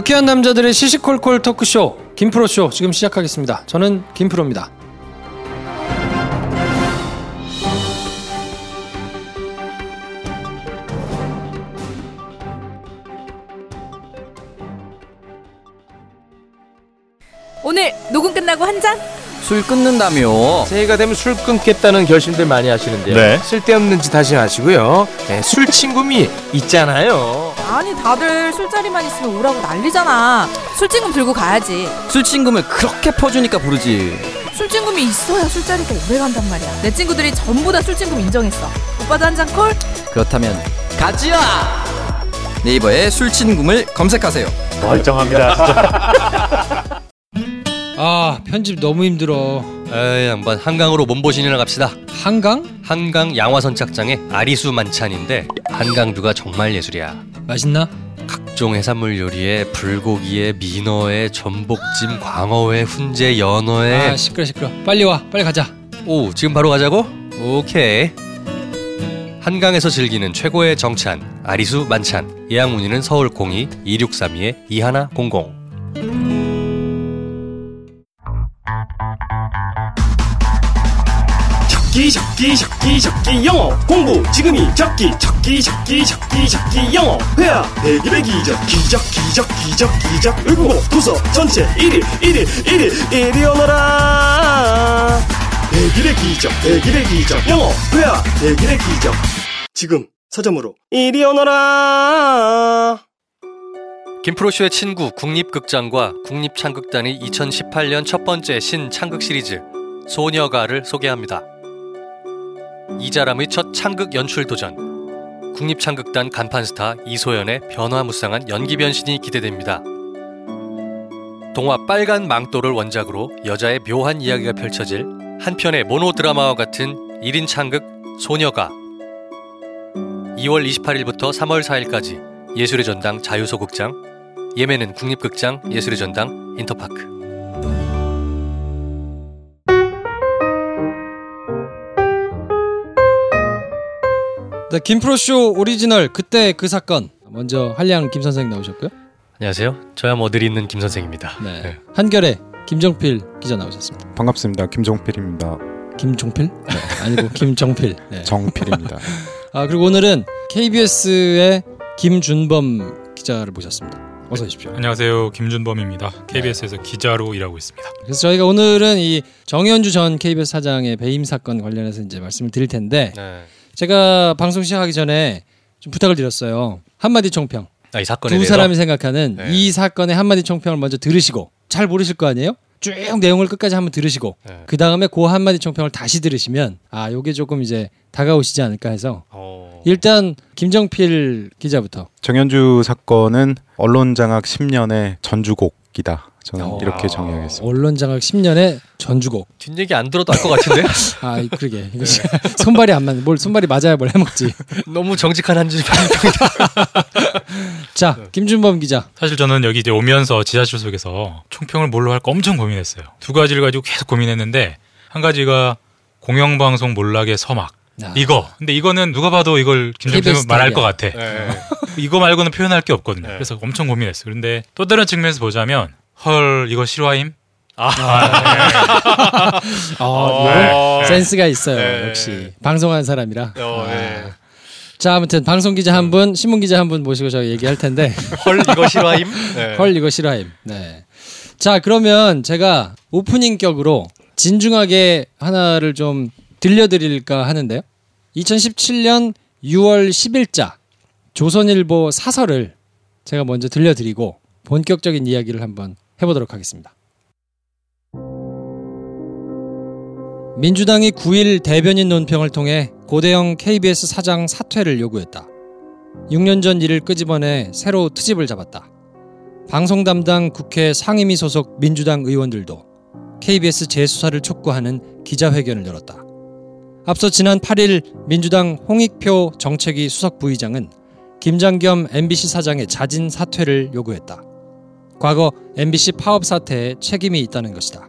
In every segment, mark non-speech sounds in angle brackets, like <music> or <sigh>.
유쾌한 남자들의 시시콜콜 토크쇼 김프로쇼 지금 시작하겠습니다. 저는 김프로입니다. 오늘 녹음 끝나고 한 잔? 술 끊는다며. 새해가 되면 술 끊겠다는 결심들 많이 하시는데요. 네. 쓸데없는 짓 하지 마시고요. 네, 술 친구미 있잖아요. 아니 다들 술자리만 있으면 오라고 난리잖아. 술친금 들고 가야지. 술 친금을 그렇게 퍼주니까 부르지. 술친금이 있어야 술자리가 오래 간단 말이야. 내 친구들이 전부 다 술친금 인정했어. 오빠도 한 잔 콜? 그렇다면 가지야. 네이버에 술 친금을 검색하세요. 멀쩡합니다. 진짜. <laughs> 아 편집 너무 힘들어. 에이 양반 한강으로 몸보신이나 갑시다 한강? 한강 양화선 짝장의 아리수 만찬인데 한강뷰가 정말 예술이야 맛있나? 각종 해산물 요리에 불고기에 민어에 전복찜 광어회 훈제 연어회 아 시끄러 시끄러. 빨리 와 빨리 가자. 오 지금 바로 가자고? 오케이 한강에서 즐기는 최고의 정찬 아리수 만찬 예약 문의는 서울 02 2632의 2100 적기 적기 적기 적기 영어 공부 지금이 적기 적기 적기 적기 적기 영어 회화 대기 배 기적 기적 기적 기적 기적 외국어 도서 전체 1일 1일 1일 1위 오너라 대기배 기적 대기배 기적 영어 회화 대기배 기적 지금 서점으로 1위 오너라 김프로쇼의 친구 국립극장과 국립창극단이 2018년 첫 번째 신창극 시리즈 소녀가를 소개합니다. 이자람의 첫 창극 연출 도전. 국립창극단 간판 스타 이소연의 변화무쌍한 연기 변신이 기대됩니다. 동화 빨간 망토를 원작으로 여자의 묘한 이야기가 펼쳐질 한 편의 모노 드라마와 같은 1인 창극 소녀가. 2월 28일부터 3월 4일까지 예술의 전당 자유소극장 예매는 국립극장 예술의 전당 인터파크 네, 김프로쇼 오리지널 그때 그 사건. 먼저 한량 김 선생 나오셨고요. 안녕하세요 저야 뭐늘 있는 김 선생입니다 네. 네. 한결의 김정필 기자 나오셨습니다. 반갑습니다. 김종필입니다. 김종필? 네, 아니고 <laughs> 김정필. 네. 정필입니다. <laughs> 아 그리고 오늘은 KBS의 김준범 기자를 모셨습니다. 어서 오십시오. 안녕하세요. 김준범입니다. KBS에서 기자로 일하고 있습니다. 그래서 저희가 오늘은 이 정현주 전 KBS 사장의 배임 사건 관련해서 이제 말씀을 드릴 텐데 네. 제가 방송 시작하기 전에 좀 부탁을 드렸어요. 한마디 총평. 아, 이 사건에 두 대해서 사람이 생각하는 네. 이 사건의 한마디 총평을 먼저 들으시고 잘 모르실 거 아니에요? 쭉 내용을 끝까지 한번 들으시고 네. 그 다음에 그 한마디 총평을 다시 들으시면 아 요게 조금 이제 다가오시지 않을까 해서 어... 일단 김정필 기자부터 정현주 사건은 언론 장악 10년의 전주곡이다. 저는 어. 이렇게 정의하겠습니다. 언론 장악 10년의 전주곡. 뒷얘기 안 들어도 알 것 같은데 <laughs> 아 그러게 이거 <laughs> 손발이 안 맞는 뭘 손발이 맞아야 뭘 해먹지. <laughs> 너무 정직한 한줄 자 김준범 기자. 사실 저는 여기 이제 오면서 지하철 속에서 총평을 뭘로 할까 엄청 고민했어요. 두 가지를 가지고 계속 고민했는데 한 가지가 공영방송 몰락의 서막. 아. 이거. 근데 이거는 누가 봐도 이걸 KBS 말할. 것 같아. 이거 말고는 표현할 게 없거든요. 네. 그래서 엄청 고민했어요. 그런데 또 다른 측면에서 보자면 헐 이거 실화임? 아, 이건 센스가 있어요. 네. 역시 방송하는 사람이라. 어, 네. 자 아무튼 방송 기자 한 분, 신문 기자 한 분 모시고 저희 얘기할 텐데 <laughs> 헐 이거 실화임? 네. 헐 이거 실화임. 네. 자 그러면 제가 오프닝 격으로 진중하게 하나를 좀 들려드릴까 하는데요. 2017년 6월 10일자 조선일보 사설을 제가 먼저 들려드리고 본격적인 이야기를 한번 해보도록 하겠습니다. 민주당이 9일 대변인 논평을 통해 고대영 KBS 사장 사퇴를 요구했다. 6년 전 일을 끄집어내 새로 트집을 잡았다. 방송 담당 국회 상임위 소속 민주당 의원들도 KBS 재수사를 촉구하는 기자회견을 열었다. 앞서 지난 8일 민주당 홍익표 정책위 수석 부의장은 김장겸 MBC 사장의 자진 사퇴를 요구했다. 과거 MBC 파업 사태에 책임이 있다는 것이다.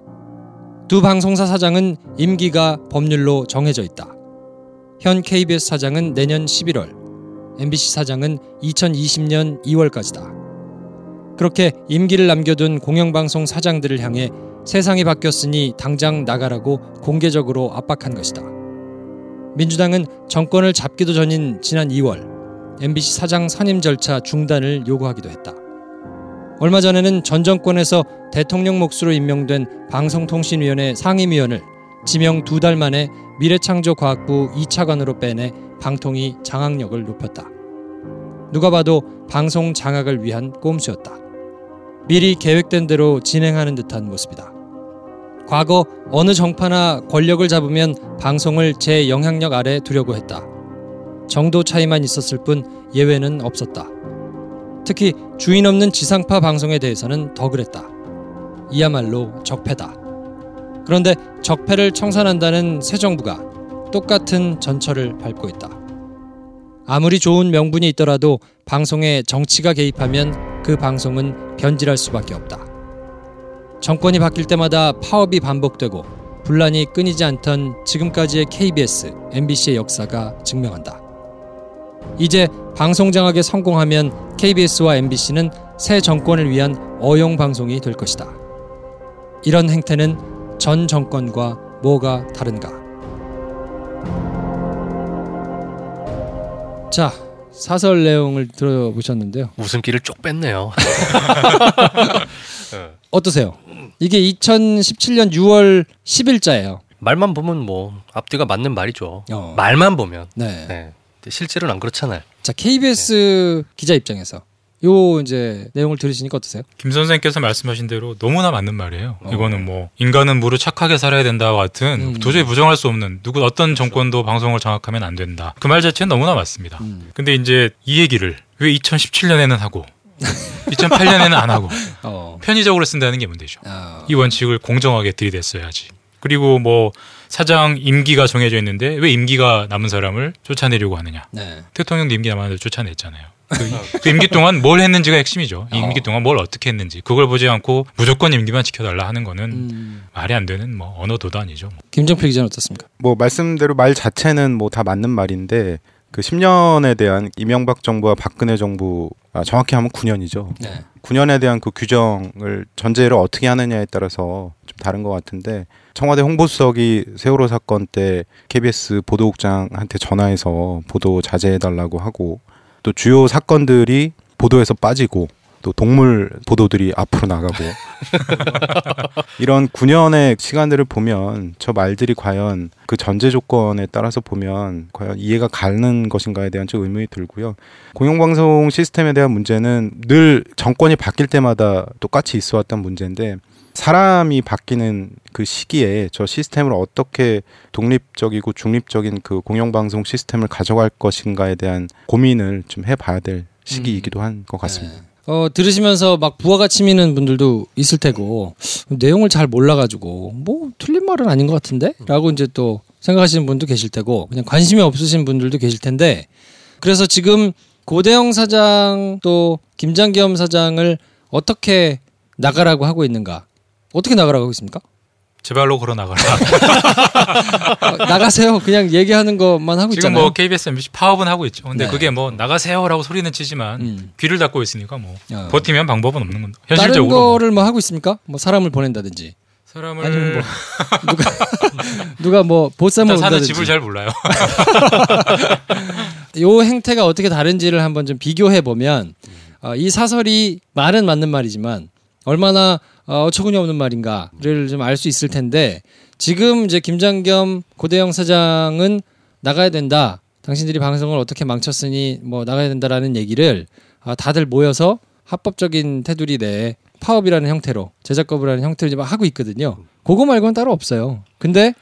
두 방송사 사장은 임기가 법률로 정해져 있다. 현 KBS 사장은 내년 11월, MBC 사장은 2020년 2월까지다. 그렇게 임기를 남겨둔 공영방송 사장들을 향해 세상이 바뀌었으니 당장 나가라고 공개적으로 압박한 것이다. 민주당은 정권을 잡기도 전인 지난 2월 MBC 사장 선임 절차 중단을 요구하기도 했다. 얼마 전에는 전 정권에서 대통령 몫으로 임명된 방송통신위원회 상임위원을 지명 두 달 만에 미래창조과학부 2차관으로 빼내 방통위 장악력을 높였다. 누가 봐도 방송 장악을 위한 꼼수였다. 미리 계획된 대로 진행하는 듯한 모습이다. 과거 어느 정파나 권력을 잡으면 방송을 제 영향력 아래 두려고 했다. 정도 차이만 있었을 뿐 예외는 없었다. 특히 주인 없는 지상파 방송에 대해서는 더 그랬다. 이야말로 적폐다. 그런데 적폐를 청산한다는 새 정부가 똑같은 전철을 밟고 있다. 아무리 좋은 명분이 있더라도 방송에 정치가 개입하면 그 방송은 변질할 수밖에 없다. 정권이 바뀔 때마다 파업이 반복되고 분란이 끊이지 않던 지금까지의 KBS, MBC의 역사가 증명한다. 이제 방송 장악에 성공하면 KBS와 MBC는 새 정권을 위한 어용 방송이 될 것이다. 이런 행태는 전 정권과 뭐가 다른가? 자, 사설 내용을 들어보셨는데요. 웃음기를 쪽 뺐네요. 예. <laughs> 어떠세요? 이게 2017년 6월 10일자예요. 말만 보면 뭐 앞뒤가 맞는 말이죠. 어. 말만 보면. 네. 네. 근데 실제로는 안 그렇잖아요. 자, KBS 기자 입장에서 요 이제 내용을 들으시니까 어떠세요? 김 선생님께서 말씀하신 대로 너무나 맞는 말이에요. 어. 이거는 뭐 인간은 무릇 착하게 살아야 된다와 같은 음. 도저히 부정할 수 없는 누구 어떤 정권도 방송을 장악하면 안 된다. 그 말 자체는 너무나 맞습니다. 음. 근데 이제 이 얘기를 왜 2017년에는 하고 <laughs> 2008년에는 안 하고 어. 편의적으로 쓴다는 게 문제죠. 아, 이 원칙을 공정하게 들이댔어야지. 그리고 뭐 사장 임기가 정해져 있는데 왜 임기가 남은 사람을 쫓아내려고 하느냐? 네. 대통령도 임기 남았는데 쫓아냈잖아요. 그, 그 임기 동안 뭘 했는지가 핵심이죠. 이 임기 어. 동안 뭘 어떻게 했는지 그걸 보지 않고 무조건 임기만 지켜달라 하는 거는 음. 말이 안 되는 뭐 언어 도단이죠. 김정필 기자는 어떻습니까? 뭐 말씀대로 말 자체는 뭐 다 맞는 말인데 그 10년에 대한 이명박 정부와 박근혜 정부 아, 정확히 하면 9년이죠. 네. 9년에 대한 그 규정을 전제를 어떻게 하느냐에 따라서 좀 다른 것 같은데 청와대 홍보수석이 세월호 사건 때 KBS 보도국장한테 전화해서 보도 자제해달라고 하고 또 주요 사건들이 보도에서 빠지고 또 동물 보도들이 앞으로 나가고 <laughs> 이런 9년의 시간들을 보면 저 말들이 과연 그 전제 조건에 따라서 보면 과연 이해가 가는 것인가에 대한 좀 의문이 들고요. 공영방송 시스템에 대한 문제는 늘 정권이 바뀔 때마다 똑같이 있어 왔던 문제인데 사람이 바뀌는 그 시기에 저 시스템을 어떻게 독립적이고 중립적인 그 공영방송 시스템을 가져갈 것인가에 대한 고민을 좀 해봐야 될 시기이기도 한것 같습니다. 네. 어, 들으시면서 막 부하가 치미는 분들도 있을 테고 내용을 잘 몰라가지고 뭐 틀린 말은 아닌 것 같은데? 라고 이제 또 생각하시는 분도 계실 테고 그냥 관심이 없으신 분들도 계실 텐데 그래서 지금 고대영 사장 또 김장겸 사장을 어떻게 나가라고 하고 있는가? 어떻게 나가라고 있습니까? 제 발로 걸어 나가라. <laughs> 어, 나가세요. 그냥 얘기하는 것만 하고 지금 있잖아요. 뭐 KBS, MBC 파업은 하고 있죠. 근데 네. 그게 뭐 나가세요라고 소리는 치지만 음. 귀를 닫고 있으니까 뭐 어. 버티면 방법은 없는 건 다른 현실적으로 뭐 거를 뭐 하고 있습니까? 뭐 사람을 보낸다든지 사람을 아니면 뭐 <laughs> 누가 누가 뭐 보쌈을 사는 집을 잘 몰라요. <laughs> 요 행태가 어떻게 다른지를 한번 좀 비교해 보면 어, 이 사설이 말은 맞는 말이지만 얼마나 어, 어처구니 없는 말인가를 좀 알 수 있을 텐데 지금 이제 김장겸 고대영 사장은 나가야 된다. 당신들이 방송을 어떻게 망쳤으니 뭐 나가야 된다라는 얘기를 아, 다들 모여서 합법적인 테두리 내에 파업이라는 형태로 제작거부라는 형태로 이제 막 하고 있거든요. 그거 말고는 따로 없어요. 근데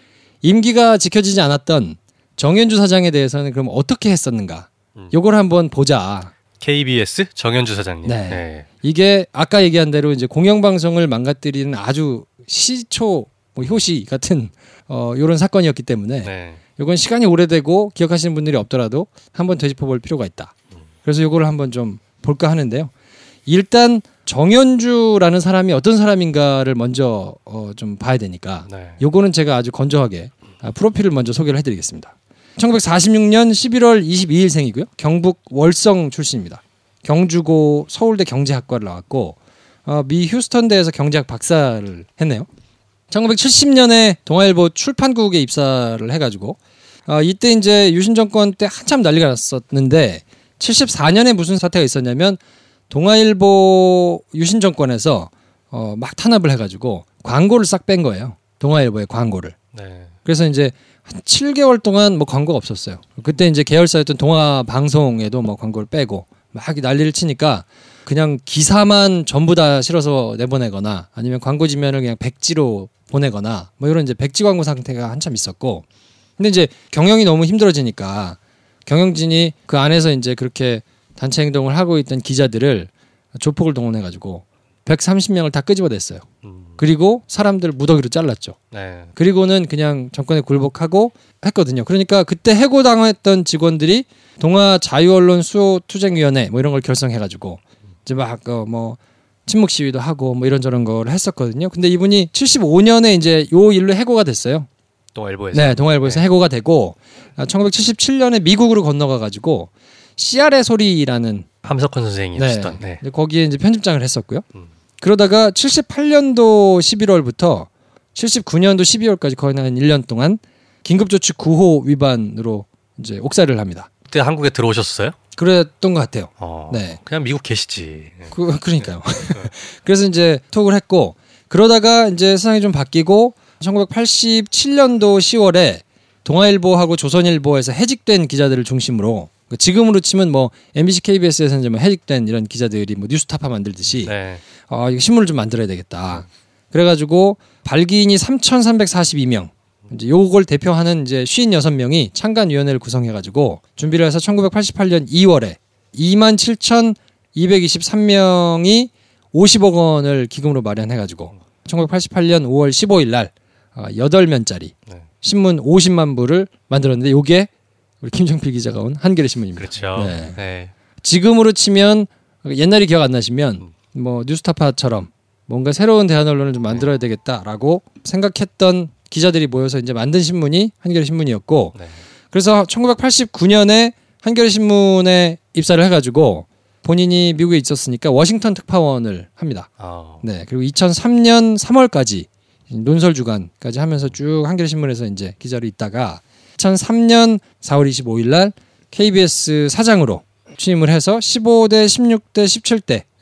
임기가 지켜지지 않았던 정현주 사장에 대해서는 그럼 어떻게 했었는가? 요걸 한번 보자. KBS 정현주 사장님. 네. 네. 이게 아까 얘기한 대로 이제 공영방송을 망가뜨리는 아주 시초 뭐 효시 같은 어 요런 사건이었기 때문에 네. 요건 시간이 오래되고 기억하시는 분들이 없더라도 한번 되짚어 볼 필요가 있다. 그래서 요거를 한번 좀 볼까 하는데요. 일단 정현주라는 사람이 어떤 사람인가를 먼저 어, 좀 봐야 되니까 네. 요거는 제가 아주 건조하게 아, 프로필을 먼저 소개를 해드리겠습니다. 1946년 11월 22일생이고요. 경북 월성 출신입니다. 경주고 서울대 경제학과를 나왔고 어, 미 휴스턴대에서 경제학 박사를 했네요. 1970년에 동아일보 출판국에 입사를 해가지고 어, 이때 이제 유신 정권 때 한참 난리가 났었는데 74년에 무슨 사태가 있었냐면 동아일보 유신 정권에서 어, 막 탄압을 해가지고 광고를 싹 뺀 거예요. 동아일보의 광고를. 네. 그래서 이제 한 7개월 동안 뭐 광고가 없었어요. 그때 이제 계열사였던 동아 방송에도 뭐 광고를 빼고 막 난리를 치니까 그냥 기사만 전부 다 실어서 내보내거나 아니면 광고 지면을 그냥 백지로 보내거나 뭐 이런 이제 백지 광고 상태가 한참 있었고 근데 이제 경영이 너무 힘들어지니까 경영진이 그 안에서 이제 그렇게 단체 행동을 하고 있던 기자들을 조폭을 동원해 가지고 130명을 다 끄집어냈어요. 음. 그리고 사람들 무더기로 잘랐죠. 네. 그리고는 그냥 정권에 굴복하고 했거든요. 그러니까 그때 해고당했던 직원들이 동아 자유언론 수호 투쟁위원회 뭐 이런 걸 결성해가지고 이제 막뭐 침묵 시위도 하고 뭐 이런저런 걸 했었거든요. 근데 이분이 75년에 이제 요 일로 해고가 됐어요. 동아일보에서. 네, 동아일보에서 네. 해고가 되고 1977년에 미국으로 건너가가지고 씨알의 소리라는 함석헌 선생이 네. 네. 거기에 이제 편집장을 했었고요. 음. 그러다가 78년도 11월부터 79년도 12월까지 거의 한 1년 동안 긴급조치 9호 위반으로 이제 옥살이를 합니다. 그때 한국에 들어오셨어요? 그랬던 것 같아요. 어. 네. 그냥 미국 계시지. 네. 그, 그러니까요. <laughs> 그래서 이제 톡을 했고 그러다가 이제 세상이 좀 바뀌고 1987년도 10월에 동아일보하고 조선일보에서 해직된 기자들을 중심으로 그 지금으로 치면 뭐 MBC, KBS에서 이제 뭐 해직된 이런 기자들이 뭐 뉴스타파 만들듯이 네. 아, 이거 신문을 좀 만들어야 되겠다. 그래가지고 발기인이 3,342명. 이제 요걸 대표하는 이제 56명이 창간위원회를 구성해가지고 준비를 해서 1988년 2월에 27,223명이 50억 원을 기금으로 마련해가지고 1988년 5월 15일 날 어, 8면짜리 네. 신문 50만 부를 만들었는데 요게 우리 김정필 기자가 온 한겨레 신문입니다. 그렇죠. 네. 네. 지금으로 치면 옛날이 기억 안 나시면 뭐 뉴스타파처럼 뭔가 새로운 대한 언론을 좀 만들어야 되겠다라고 생각했던 기자들이 모여서 이제 만든 신문이 한겨레 신문이었고 네. 그래서 1989년에 한겨레 신문에 입사를 해가지고 본인이 미국에 있었으니까 워싱턴 특파원을 합니다. 어. 네 그리고 2003년 3월까지 논설 주간까지 하면서 쭉 한겨레 신문에서 이제 기자로 있다가 2003년 4월 25일 날 KBS 사장으로 취임을 해서 15대, 16대,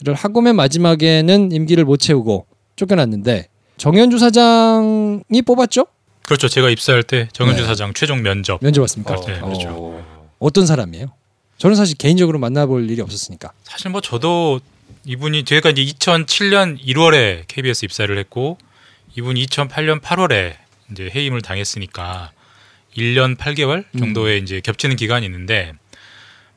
17대를 하고 맨 마지막에는 임기를 못 채우고 쫓겨났는데 정현주 사장이 뽑았죠? 그렇죠. 제가 입사할 때 정현주 네. 사장 최종 면접. 면접 왔습니까? 어, 네, 그렇죠. 어. 어떤 사람이에요? 저는 사실 개인적으로 만나볼 일이 없었으니까. 사실 뭐 저도 이분이 제가 이제 2007년 1월에 KBS 입사를 했고 이분이 2008년 8월에 이제 해임을 당했으니까 1년 8개월 정도의 이제 겹치는 기간이 있는데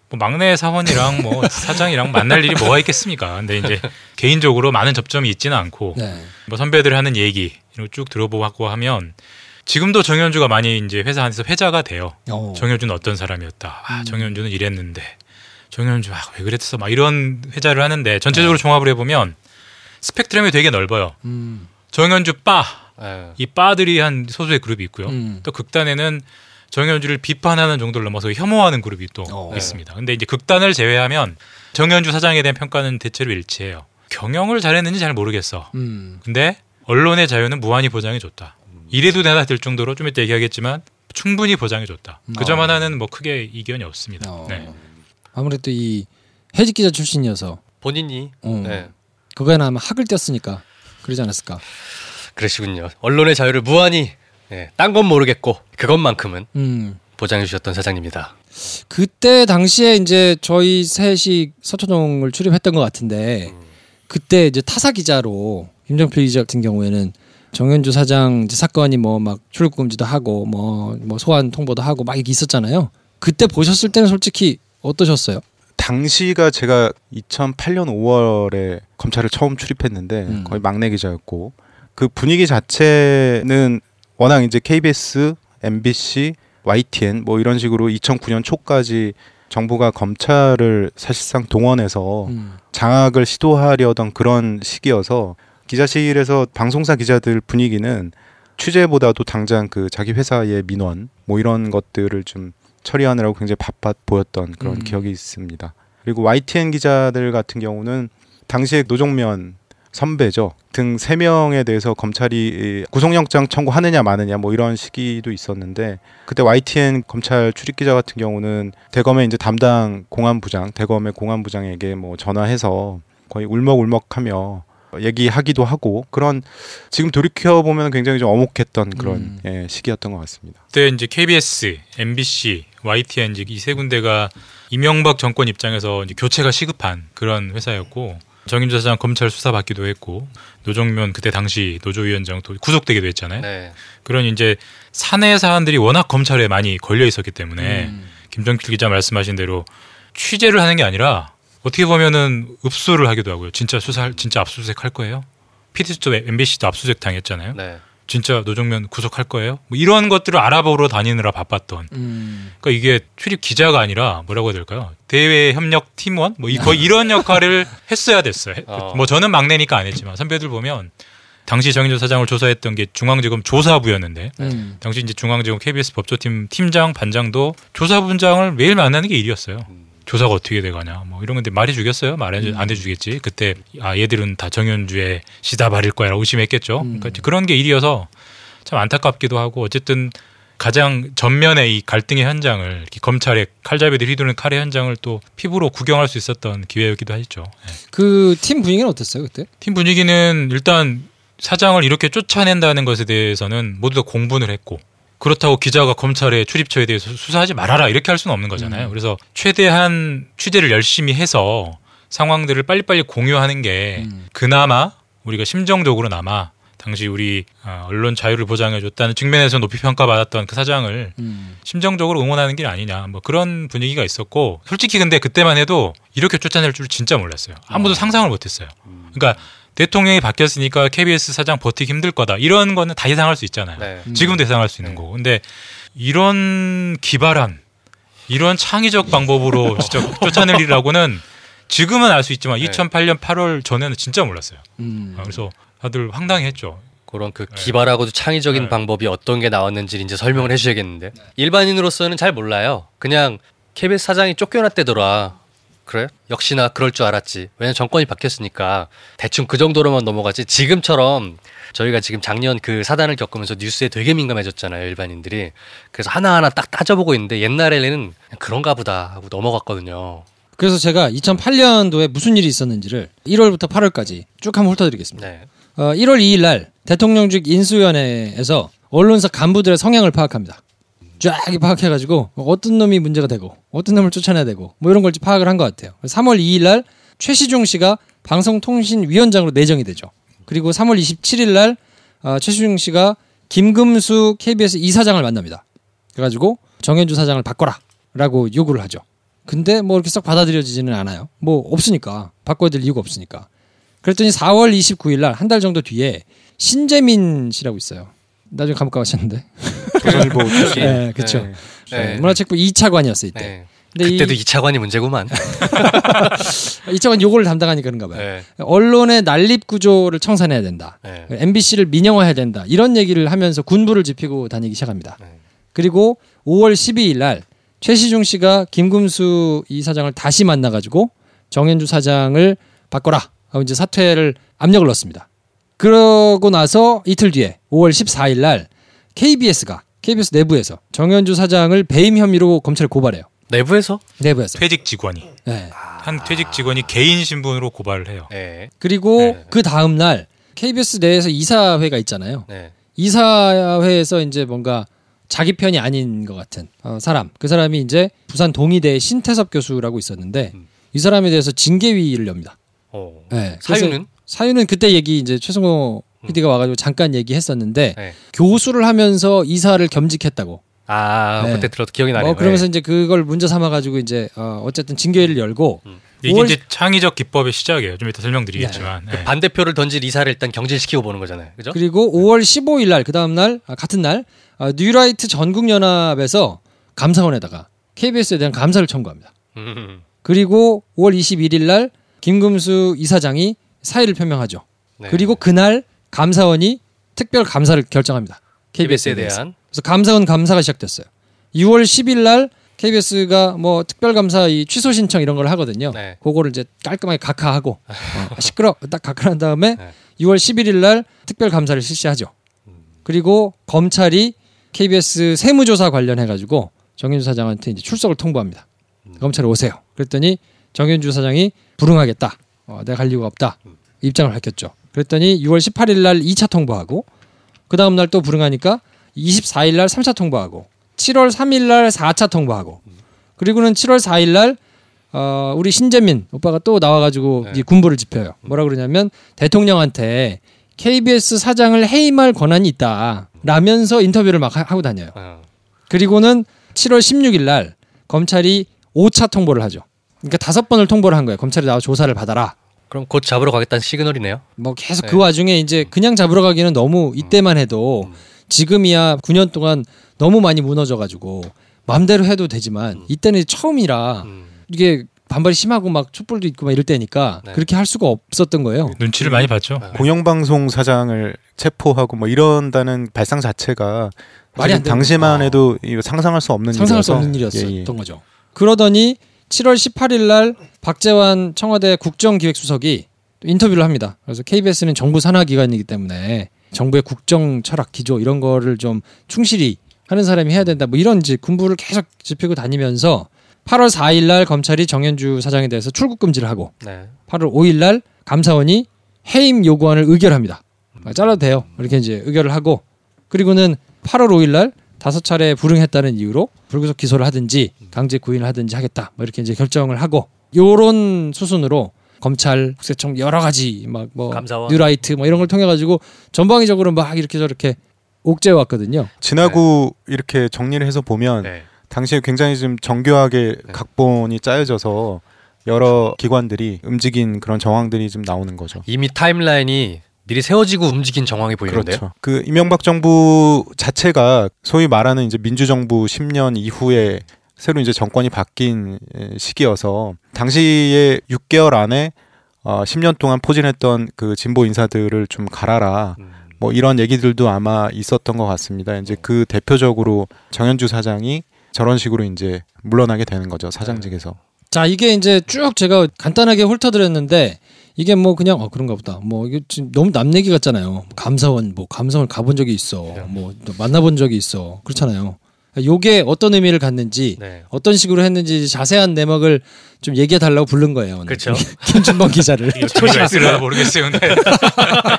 뭐 막내 사원이랑 뭐 <laughs> 사장이랑 만날 일이 뭐가 있겠습니까? 근데 이제 개인적으로 많은 접점이 있지는 않고 네. 뭐 선배들 하는 얘기 이런 거쭉 들어보고 하면 지금도 정현주가 많이 이제 회사 안에서 회자가 돼요. 어. 정현주는 어떤 사람이었다. 아, 정현주는 이랬는데 정현주 아, 왜 그랬어? 막 이런 회자를 하는데 전체적으로 종합을 해보면 스펙트럼이 되게 넓어요. 음. 정현주 바, 네. 이 바들이 한 소수의 그룹이 있고요. 음. 또 극단에는 정현주를 비판하는 정도를 넘어서 혐오하는 그룹이 또 어. 있습니다. 근데 이제 극단을 제외하면 정현주 사장에 대한 평가는 대체로 일치해요. 경영을 잘했는지 잘 모르겠어. 음. 근데 언론의 자유는 무한히 보장해 줬다. 이래도 되나 될 정도로 좀 이따 얘기하겠지만 충분히 보장해 줬다. 그점 어. 하나는 뭐 크게 이견이 없습니다. 어. 네. 아무래도 이 해직 기자 출신이어서 본인이 어. 네. 그거에는 아마 학을 띄었으니까 그러지 않았을까. 그러시군요. 언론의 자유를 무한히 네. 딴건 모르겠고 그것만큼은 음. 보장해 주셨던 사장님이다. 그때 당시에 이제 저희 셋이 서초동을 출입했던 것 같은데 그때 이제 타사 기자로 김정필 기자 같은 경우에는 정현주 사장 이제 사건이 뭐 막 출국 금지도 하고 뭐뭐 소환 통보도 하고 막 이게 있었잖아요. 그때 보셨을 때는 솔직히 어떠셨어요? 당시가 제가 2008년 5월에 검찰을 처음 출입했는데 음. 거의 막내 기자였고 그 분위기 자체는 워낙 이제 KBS, MBC, YTN 뭐 이런 식으로 2009년 초까지 정부가 검찰을 사실상 동원해서 음. 장악을 시도하려던 그런 시기여서 기자실에서 방송사 기자들 분위기는 취재보다도 당장 그 자기 회사의 민원 뭐 이런 것들을 좀 처리하느라고 굉장히 바빠 보였던 그런 음. 기억이 있습니다. 그리고 YTN 기자들 같은 경우는 당시에 노정면 선배죠. 등 세 명에 대해서 검찰이 구속영장 청구하느냐 마느냐 뭐 이런 시기도 있었는데 그때 YTN 검찰 출입 기자 같은 경우는 대검의 이제 담당 공안부장, 대검의 공안부장에게 뭐 전화해서 거의 울먹울먹하며 얘기하기도 하고 그런 지금 돌이켜 보면 굉장히 좀 어목했던 그런 음. 예, 시기였던 것 같습니다. 그때 이제 KBS, MBC, YTN 이세 군데가 이명박 정권 입장에서 교체가 시급한 그런 회사였고 정인주 사장 검찰 수사 받기도 했고 노정면 그때 당시 노조위원장 도 구속되기도 했잖아요. 네. 그런 이제 사내 사안들이 워낙 검찰에 많이 걸려 있었기 때문에 음. 김정길 기자 말씀하신 대로 취재를 하는 게 아니라 어떻게 보면은 읍수를 하기도 하고요. 진짜 수사 진짜 압수수색 할 거예요. PD수도 MBC도 압수수색 당했잖아요. 네. 진짜 노정면 구속할 거예요. 뭐 이런 것들을 알아보러 다니느라 바빴던. 음. 그러니까 이게 출입 기자가 아니라 뭐라고 해야 될까요? 대외 협력 팀원 뭐 이- 거의 이런 역할을 <laughs> 했어야 됐어요. 해- 어. 뭐 저는 막내니까 안 했지만 선배들 보면 당시 정인조 사장을 조사했던 게 중앙지검 조사부였는데 음. 당시 이제 중앙지검 KBS 법조팀 팀장 반장도 조사분장을 매일 만나는 게 일이었어요. 조사가 어떻게 돼가냐 뭐 이런 건데 말해 주겠어요? 말 안 해주겠지. 그때 아 얘들은 다 정현주의 시다발일 거야라고 의심했겠죠. 그러니까 이제 그런 게 일이어서 참 안타깝기도 하고 어쨌든 가장 전면의 이 갈등의 현장을 검찰의 칼잡이들이 휘두르는 칼의 현장을 또 피부로 구경할 수 있었던 기회이기도 하죠. 예. 그팀 분위기는 어땠어요 그때? 팀 분위기는 일단 사장을 이렇게 쫓아낸다는 것에 대해서는 모두 다 공분을 했고 그렇다고 기자가 검찰의 출입처에 대해서 수사하지 말아라 이렇게 할 수는 없는 거잖아요. 그래서 최대한 취재를 열심히 해서 상황들을 빨리빨리 공유하는 게 음. 그나마 우리가 심정적으로나마 당시 우리 어, 언론 자유를 보장해줬다는 측면에서 높이 평가받았던 그 사장을 음. 심정적으로 응원하는 게 아니냐 뭐 그런 분위기가 있었고 솔직히 근데 그때만 해도 이렇게 쫓아낼 줄 진짜 몰랐어요 아무도 상상을 못했어요 그러니까 대통령이 바뀌었으니까 KBS 사장 버티기 힘들 거다 이런 거는 다 예상할 수 있잖아요 네. 지금도 예상할 수 있는 거고 근데 이런 기발한 이런 창의적 방법으로 <laughs> 진짜 쫓아내리라고는 지금은 알 수 있지만 네. 2008년 8월 전에는 진짜 몰랐어요 음. 아, 그래서 다들 황당했죠 그런 그 기발하고도 창의적인 네. 방법이 어떤 게 나왔는지 이제 설명을 해주셔야겠는데 일반인으로서는 잘 몰라요. 그냥 KBS 사장이 쫓겨났대더라. 그래? 역시나 그럴 줄 알았지. 왜냐면 정권이 바뀌었으니까 대충 그 정도로만 넘어가지. 지금처럼 저희가 지금 작년 그 사단을 겪으면서 뉴스에 되게 민감해졌잖아요, 일반인들이. 그래서 하나하나 딱 따져보고 있는데 옛날에는 그런가 보다 하고 넘어갔거든요. 그래서 제가 2008년도에 무슨 일이 있었는지를 1월부터 8월까지 쭉 한번 훑어드리겠습니다. 네. 어, 1월 2일 날 대통령직 인수위원회에서 언론사 간부들의 성향을 파악합니다. 쫙 파악해가지고 어떤 놈이 문제가 되고 어떤 놈을 쫓아내야 되고 뭐 이런 걸 파악을 한 것 같아요. 3월 2일 날 최시중 씨가 방송통신위원장으로 내정이 되죠. 그리고 3월 27일 날 어, 최시중 씨가 김금수 KBS 이사장을 만납니다. 그래가지고 정현주 사장을 바꿔라라고 요구를 하죠. 근데 뭐 이렇게 썩 받아들여지지는 않아요. 뭐 없으니까 바꿔야 될 이유가 없으니까. 그랬더니 4월 29일 날 한 달 정도 뒤에 신재민 씨라고 있어요. 나중에 감옥 가셨는데. <laughs> 조선일보 <laughs> 출신. 네, 그렇죠. 네. 네, 문화체육부 2차관이었어요 이때. 네. 근데 그때도 이이 2차관이 문제구만. <laughs> 2차관 요거를 담당하니까 그런가 봐요. 네. 언론의 난립 구조를 청산해야 된다. 네. MBC를 민영화해야 된다. 이런 얘기를 하면서 군부를 지피고 다니기 시작합니다. 네. 그리고 5월 12일 날 최시중 씨가 김금수 이사장을 다시 만나가지고 정현주 사장을 바꿔라 하고 이제 사퇴를 압력을 넣습니다. 그러고 나서 이틀 뒤에 5월 14일 날 KBS가 KBS 내부에서 정현주 사장을 배임 혐의로 검찰에 고발해요. 내부에서? 내부에서. 퇴직 직원이 네. 한 퇴직 직원이 개인 신분으로 고발을 해요. 네. 그리고 네. 그 다음 날 KBS 내에서 이사회가 있잖아요. 네. 이사회에서 이제 뭔가 자기 편이 아닌 것 같은 어, 사람 그 사람이 이제 부산 동의대 신태섭 교수라고 있었는데 음. 이 사람에 대해서 징계위를 엽니다. 어. 네, 사유는? 사유는 그때 얘기 이제 최승호 PD가 와가지고 잠깐 얘기했었는데 네. 교수를 하면서 이사를 겸직했다고. 아 네. 그때 들어도 기억이 나네요. 어, 그러면서 이제 그걸 문제 삼아가지고 이제 어, 어쨌든 징계위를 열고 이게 5월 이제 창의적 기법의 시작이에요. 좀 이따 설명드리겠지만. 네. 네. 반대표를 던질 이사를 일단 경질시키고 보는 거잖아요. 그죠? 그리고 5월 15일 날 그 다음 날 아, 같은 날 아, 뉴라이트 전국 연합에서 감사원에다가 KBS에 대한 감사를 청구합니다. 음. 그리고 5월 21일 날 김금수 이사장이 사의를 표명하죠. 네. 그리고 그날 감사원이 특별 감사를 결정합니다. KBS에. 대한 그래서 감사원 감사가 시작됐어요. 6월 10일 날 KBS가 뭐 특별 감사 이 취소 신청 이런 걸 하거든요. 네. 그거를 이제 깔끔하게 각하하고 <laughs> 어, 시끄러 딱 각하한 다음에 네. 6월 11일 날 특별 감사를 실시하죠. 그리고 검찰이 KBS 세무조사 관련해 가지고 정윤주 사장한테 이제 출석을 통보합니다. 검찰에 오세요. 그랬더니 정윤주 사장이 불응하겠다. 어, 내가 갈 이유가 없다. 입장을 밝혔죠. 그랬더니 6월 18일 날 2차 통보하고 그 다음 날 또 불응하니까 24일 날 3차 통보하고 7월 3일 날 4차 통보하고 그리고는 7월 4일 날 어, 우리 신재민 오빠가 또 나와가지고 네. 이 군부를 집혀요. 뭐라 그러냐면 대통령한테 KBS 사장을 해임할 권한이 있다. 라면서 인터뷰를 막 하- 하고 다녀요. 어. 그리고는 7월 16일 날 검찰이 5차 통보를 하죠. 그러니까 다섯 번을 통보를 한 거예요. 검찰이 나와 조사를 받아라. 그럼 곧 잡으러 가겠다는 시그널이네요. 뭐 계속 네. 그 와중에 이제 그냥 잡으러 가기는 너무 이때만 해도 음. 지금이야 9년 동안 너무 많이 무너져가지고 마음대로 해도 되지만 이때는 처음이라 음. 이게 반발이 심하고 막 촛불도 있고 막 이럴 때니까 네. 그렇게 할 수가 없었던 거예요. 눈치를 많이 봤죠. 네. 공영방송 사장을 체포하고 뭐 이런다는 발상 자체가 말이 안 당시만 거죠. 해도 상상할 수 없는 상상할 수 일이어서 없는 일이었었던 예, 예. 거죠. 그러더니 7월 18일 날 박재환 청와대 국정기획수석이 또 인터뷰를 합니다. 그래서 KBS는 정부 산하 기관이기 때문에 정부의 국정 철학 기조 이런 거를 좀 충실히 하는 사람이 해야 된다. 뭐 이런 이제 군부를 계속 짚고 다니면서 8월 4일 날 검찰이 정현주 사장에 대해서 출국 금지를 하고 네. 8월 5일 날 감사원이 해임 요구안을 의결합니다. 아, 잘라도 돼요. 이렇게 이제 의결을 하고 그리고는 8월 5일 날 다섯 차례 불응했다는 이유로 불구속 기소를 하든지 강제 구인을 하든지 하겠다. 뭐 이렇게 이제 결정을 하고 요런 수순으로 검찰, 국세청 여러 가지 막뭐 감사원. 뉴라이트 뭐 이런 걸 통해 가지고 전방위적으로 막 이렇게 저렇게 옥죄해 왔거든요. 지나고 이렇게 정리를 해서 보면 네. 당시에 굉장히 좀 정교하게 네. 각본이 짜여져서 여러 기관들이 움직인 그런 정황들이 좀 나오는 거죠. 이미 타임라인이 미리 세워지고 움직인 정황이 보이는데요. 그렇죠. 그 이명박 정부 자체가 소위 말하는 이제 민주정부 10년 이후에 새로 이제 정권이 바뀐 에, 시기여서 당시에 6개월 안에 어, 10년 동안 포진했던 그 진보 인사들을 좀 갈아라. 음. 뭐 이런 얘기들도 아마 있었던 것 같습니다. 이제 그 대표적으로 정현주 사장이 저런 식으로 이제 물러나게 되는 거죠 사장직에서. 자 이게 이제 쭉 제가 간단하게 훑어드렸는데 이게 뭐 그냥 어 그런가 보다 뭐 이게 지금 너무 남 얘기 같잖아요 감사원 뭐 감사원 가본 적이 있어 뭐또 만나본 적이 있어 그렇잖아요 요게 어떤 의미를 갖는지 네. 어떤 식으로 했는지 자세한 내막을 좀 얘기해 달라고 부른 거예요 오늘 그렇죠. <laughs> 김준범 기자를 이게 있을까 모르겠어요. 근데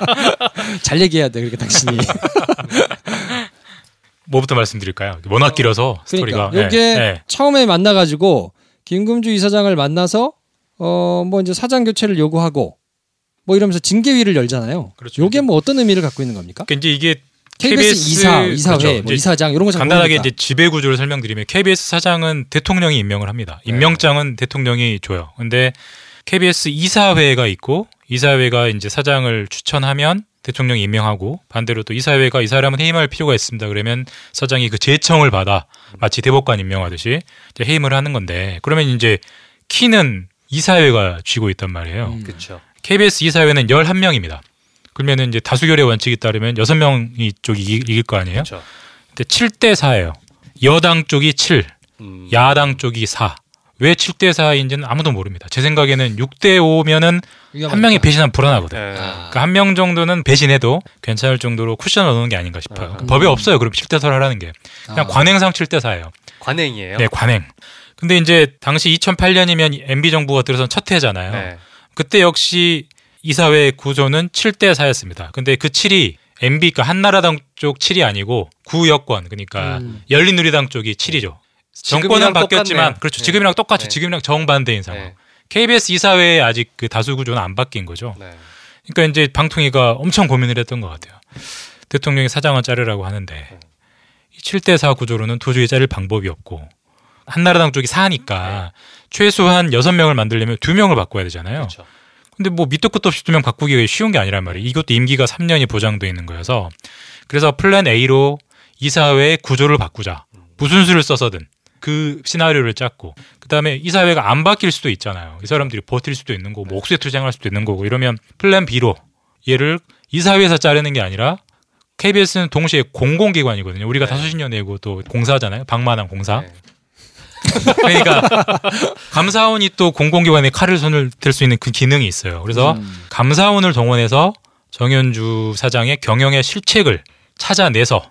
<laughs> 잘 얘기해야 돼 그렇게 당신이 <laughs> 뭐부터 말씀드릴까요? 워낙 길어서 스토리가. 그러니까 요게 네, 네. 처음에 만나가지고 김금주 이사장을 만나서 어 뭐 이제 사장 교체를 요구하고 뭐 이러면서 징계위를 열잖아요. 그렇죠. 요게 뭐 어떤 의미를 갖고 있는 겁니까? 그러니까 이제 이게 KBS, KBS 이사, 이사회, 그렇죠. 뭐 이사장 이런 거 간단하게. 이제 지배 구조를 설명드리면 KBS 사장은 대통령이 임명을 합니다. 임명장은 대통령이 줘요. 근데 KBS 이사회가 있고 이사회가 이제 사장을 추천하면 대통령이 임명하고 반대로 또 이사회가 이 사람은 해임할 필요가 있습니다. 그러면 사장이 그 제청을 받아 마치 대법관 임명하듯이 이제 해임을 하는 건데 그러면 이제 키는 이사회가 쥐고 있단 말이에요. 음. 그렇죠. KBS 이사회는 11명입니다. 그러면은 이제 다수결의 원칙에 따르면 6명이 쪽이 이길, 이길 거 아니에요? 그렇죠. 근데 7대 4예요. 여당 쪽이 7, 음. 야당 쪽이 4. 왜 7대 4인지는 아무도 모릅니다. 제 생각에는 6대 5면은 한 명이 배신하면 불안하거든. 네. 그러니까 한 명 정도는 배신해도 괜찮을 정도로 쿠션을 넣는 게 아닌가 싶어요. 음. 법에 없어요. 그럼 7대 4를 하라는 게. 그냥 아. 관행상 7대 4예요. 관행이에요. 네, 관행. 근데 이제 당시 2008년이면 MB 정부가 들어선 첫 해잖아요. 네. 그때 역시 이사회 구조는 7대 4였습니다. 근데 그 7이 MB, 그러니까 한나라당 쪽 7이 아니고 구여권, 그러니까 음. 열린우리당 쪽이 7이죠. 정권은 바뀌었지만, 똑같네요. 그렇죠. 네. 지금이랑 똑같죠. 네. 지금이랑 정반대인 상황. 네. KBS 이사회에 아직 그 다수 구조는 안 바뀐 거죠. 네. 그러니까 이제 방통위가 엄청 고민을 했던 것 같아요. 대통령이 사장을 자르라고 하는데 이 7대 4 구조로는 도저히 자를 방법이 없고 한나라당 쪽이 4니까 최소한 6명을 만들려면 2명을 바꿔야 되잖아요. 그렇죠. 근데 뭐 밑도 끝도 없이 2명 바꾸기가 쉬운 게 아니란 말이에요. 이것도 임기가 3년이 보장돼 있는 거여서 그래서 플랜 A로 이사회의 구조를 바꾸자. 무슨 수를 써서든 그 시나리오를 짰고 그다음에 이사회가 안 바뀔 수도 있잖아요. 이 사람들이 버틸 수도 있는 거고 뭐 옥새 투쟁할 수도 있는 거고 이러면 플랜 B로 얘를 이사회에서 자르는 게 아니라 KBS는 동시에 공공기관이거든요. 우리가 네. 다 수신료 내고 또 공사잖아요. 방만한 공사. 네. 그러니까 감사원이 또 공공기관에 칼을 손을 댈수 있는 그 기능이 있어요. 그래서 음. 감사원을 동원해서 정연주 사장의 경영의 실책을 찾아내서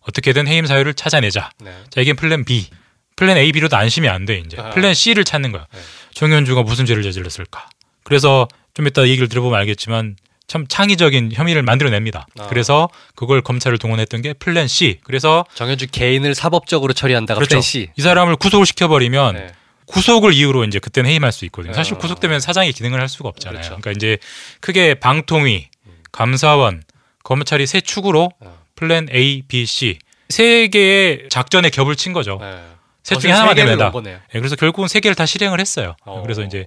어떻게든 해임 사유를 찾아내자. 네. 자 이게 플랜 B. 플랜 A, B로도 안심이 안 돼 이제. 아. 플랜 C를 찾는 거야. 네. 정연주가 무슨 죄를 저질렀을까? 그래서 좀 이따 얘기를 들어보면 알겠지만 참 창의적인 혐의를 만들어냅니다. 아. 그래서 그걸 검찰을 동원했던 게 플랜 C. 그래서 정연주 개인을 사법적으로 처리한다가 그렇죠. 플랜 C. 이 사람을 구속을 시켜버리면 네. 구속을 이유로 이제 그때는 해임할 수 있거든요. 사실 어. 구속되면 사장이 기능을 할 수가 없잖아요. 그렇죠. 그러니까 이제 크게 방통위, 감사원, 검찰이 세 축으로 어. 플랜 A, B, C 세 개의 작전에 겹을 친 거죠. 네. 셋 중에 하나만 세 개를 되면 다. 넣은 거네요. 예, 그래서 결국은 세 개를 다 실행을 했어요. 어. 그래서 이제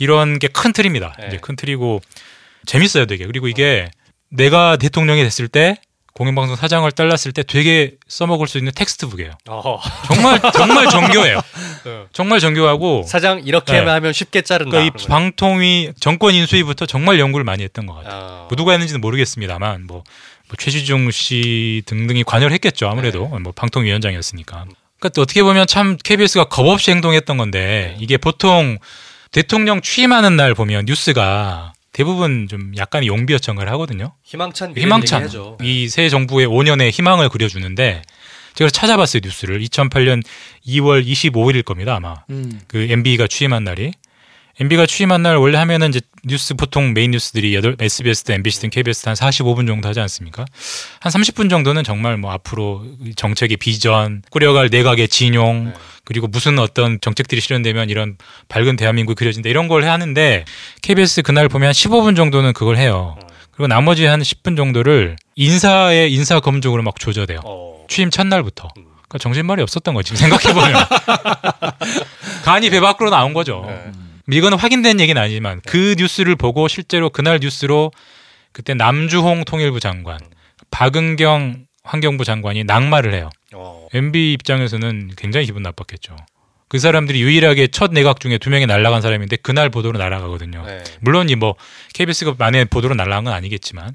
이런 게 큰 틀입니다. 네. 이제 큰 틀이고 재밌어요, 되게. 그리고 이게 내가 대통령이 됐을 때 공영방송 사장을 잘랐을 때 되게 써먹을 수 있는 textbook이에요. 어허. 정말 정말 정교해요. 어. 정말 정교하고 사장 이렇게 네. 하면 쉽게 자른다. 그러니까 이. 방통위 정권 인수위부터 정말 연구를 많이 했던 것 같아요. 아. 뭐 누가 했는지는 모르겠습니다만 뭐, 뭐 최시중 씨 등등이 관여를 했겠죠. 아무래도 네. 뭐 방통위원장이었으니까. 그러니까 또 어떻게 보면 참 KBS가 겁 없이 행동했던 건데 네. 이게 보통 대통령 취임하는 날 보면 뉴스가 대부분 좀 약간의 용비어천을 하거든요. 희망찬 희망찬. 이 새 정부의 5년의 희망을 그려주는데 제가 찾아봤어요 뉴스를 2008년 2월 25일일 겁니다 아마 음. 그 MB가 취임한 날이 MB가 취임한 날 원래 하면은 이제 뉴스 보통 메인 뉴스들이 8, SBS든 MBC든 KBS든 한 45분 정도 하지 않습니까? 한 30분 정도는 정말 뭐 앞으로 정책의 비전, 꾸려갈 내각의 진용, 네. 그리고 무슨 어떤 정책들이 실현되면 이런 밝은 대한민국이 그려진다 이런 걸 하는데 KBS 그날 보면 한 15분 정도는 그걸 해요. 그리고 나머지 한 10분 정도를 인사의 인사 검증으로 막 조져대요. 어. 취임 첫날부터. 음. 그러니까 정신말이 없었던 거지. 생각해보면. <laughs> 간이 배 밖으로 나온 거죠. 네. 이거는 확인된 얘기는 아니지만 그 뉴스를 보고 실제로 그날 뉴스로 그때 남주홍 통일부 장관, 박은경 환경부 장관이 낙마를 해요. 어. MB 입장에서는 굉장히 기분 나빴겠죠. 그 사람들이 유일하게 첫 내각 중에 두 명이 날아간 사람인데 그날 보도로 날아가거든요. 네. 물론 이뭐 KBS가 만에 보도로 날아간 건 아니겠지만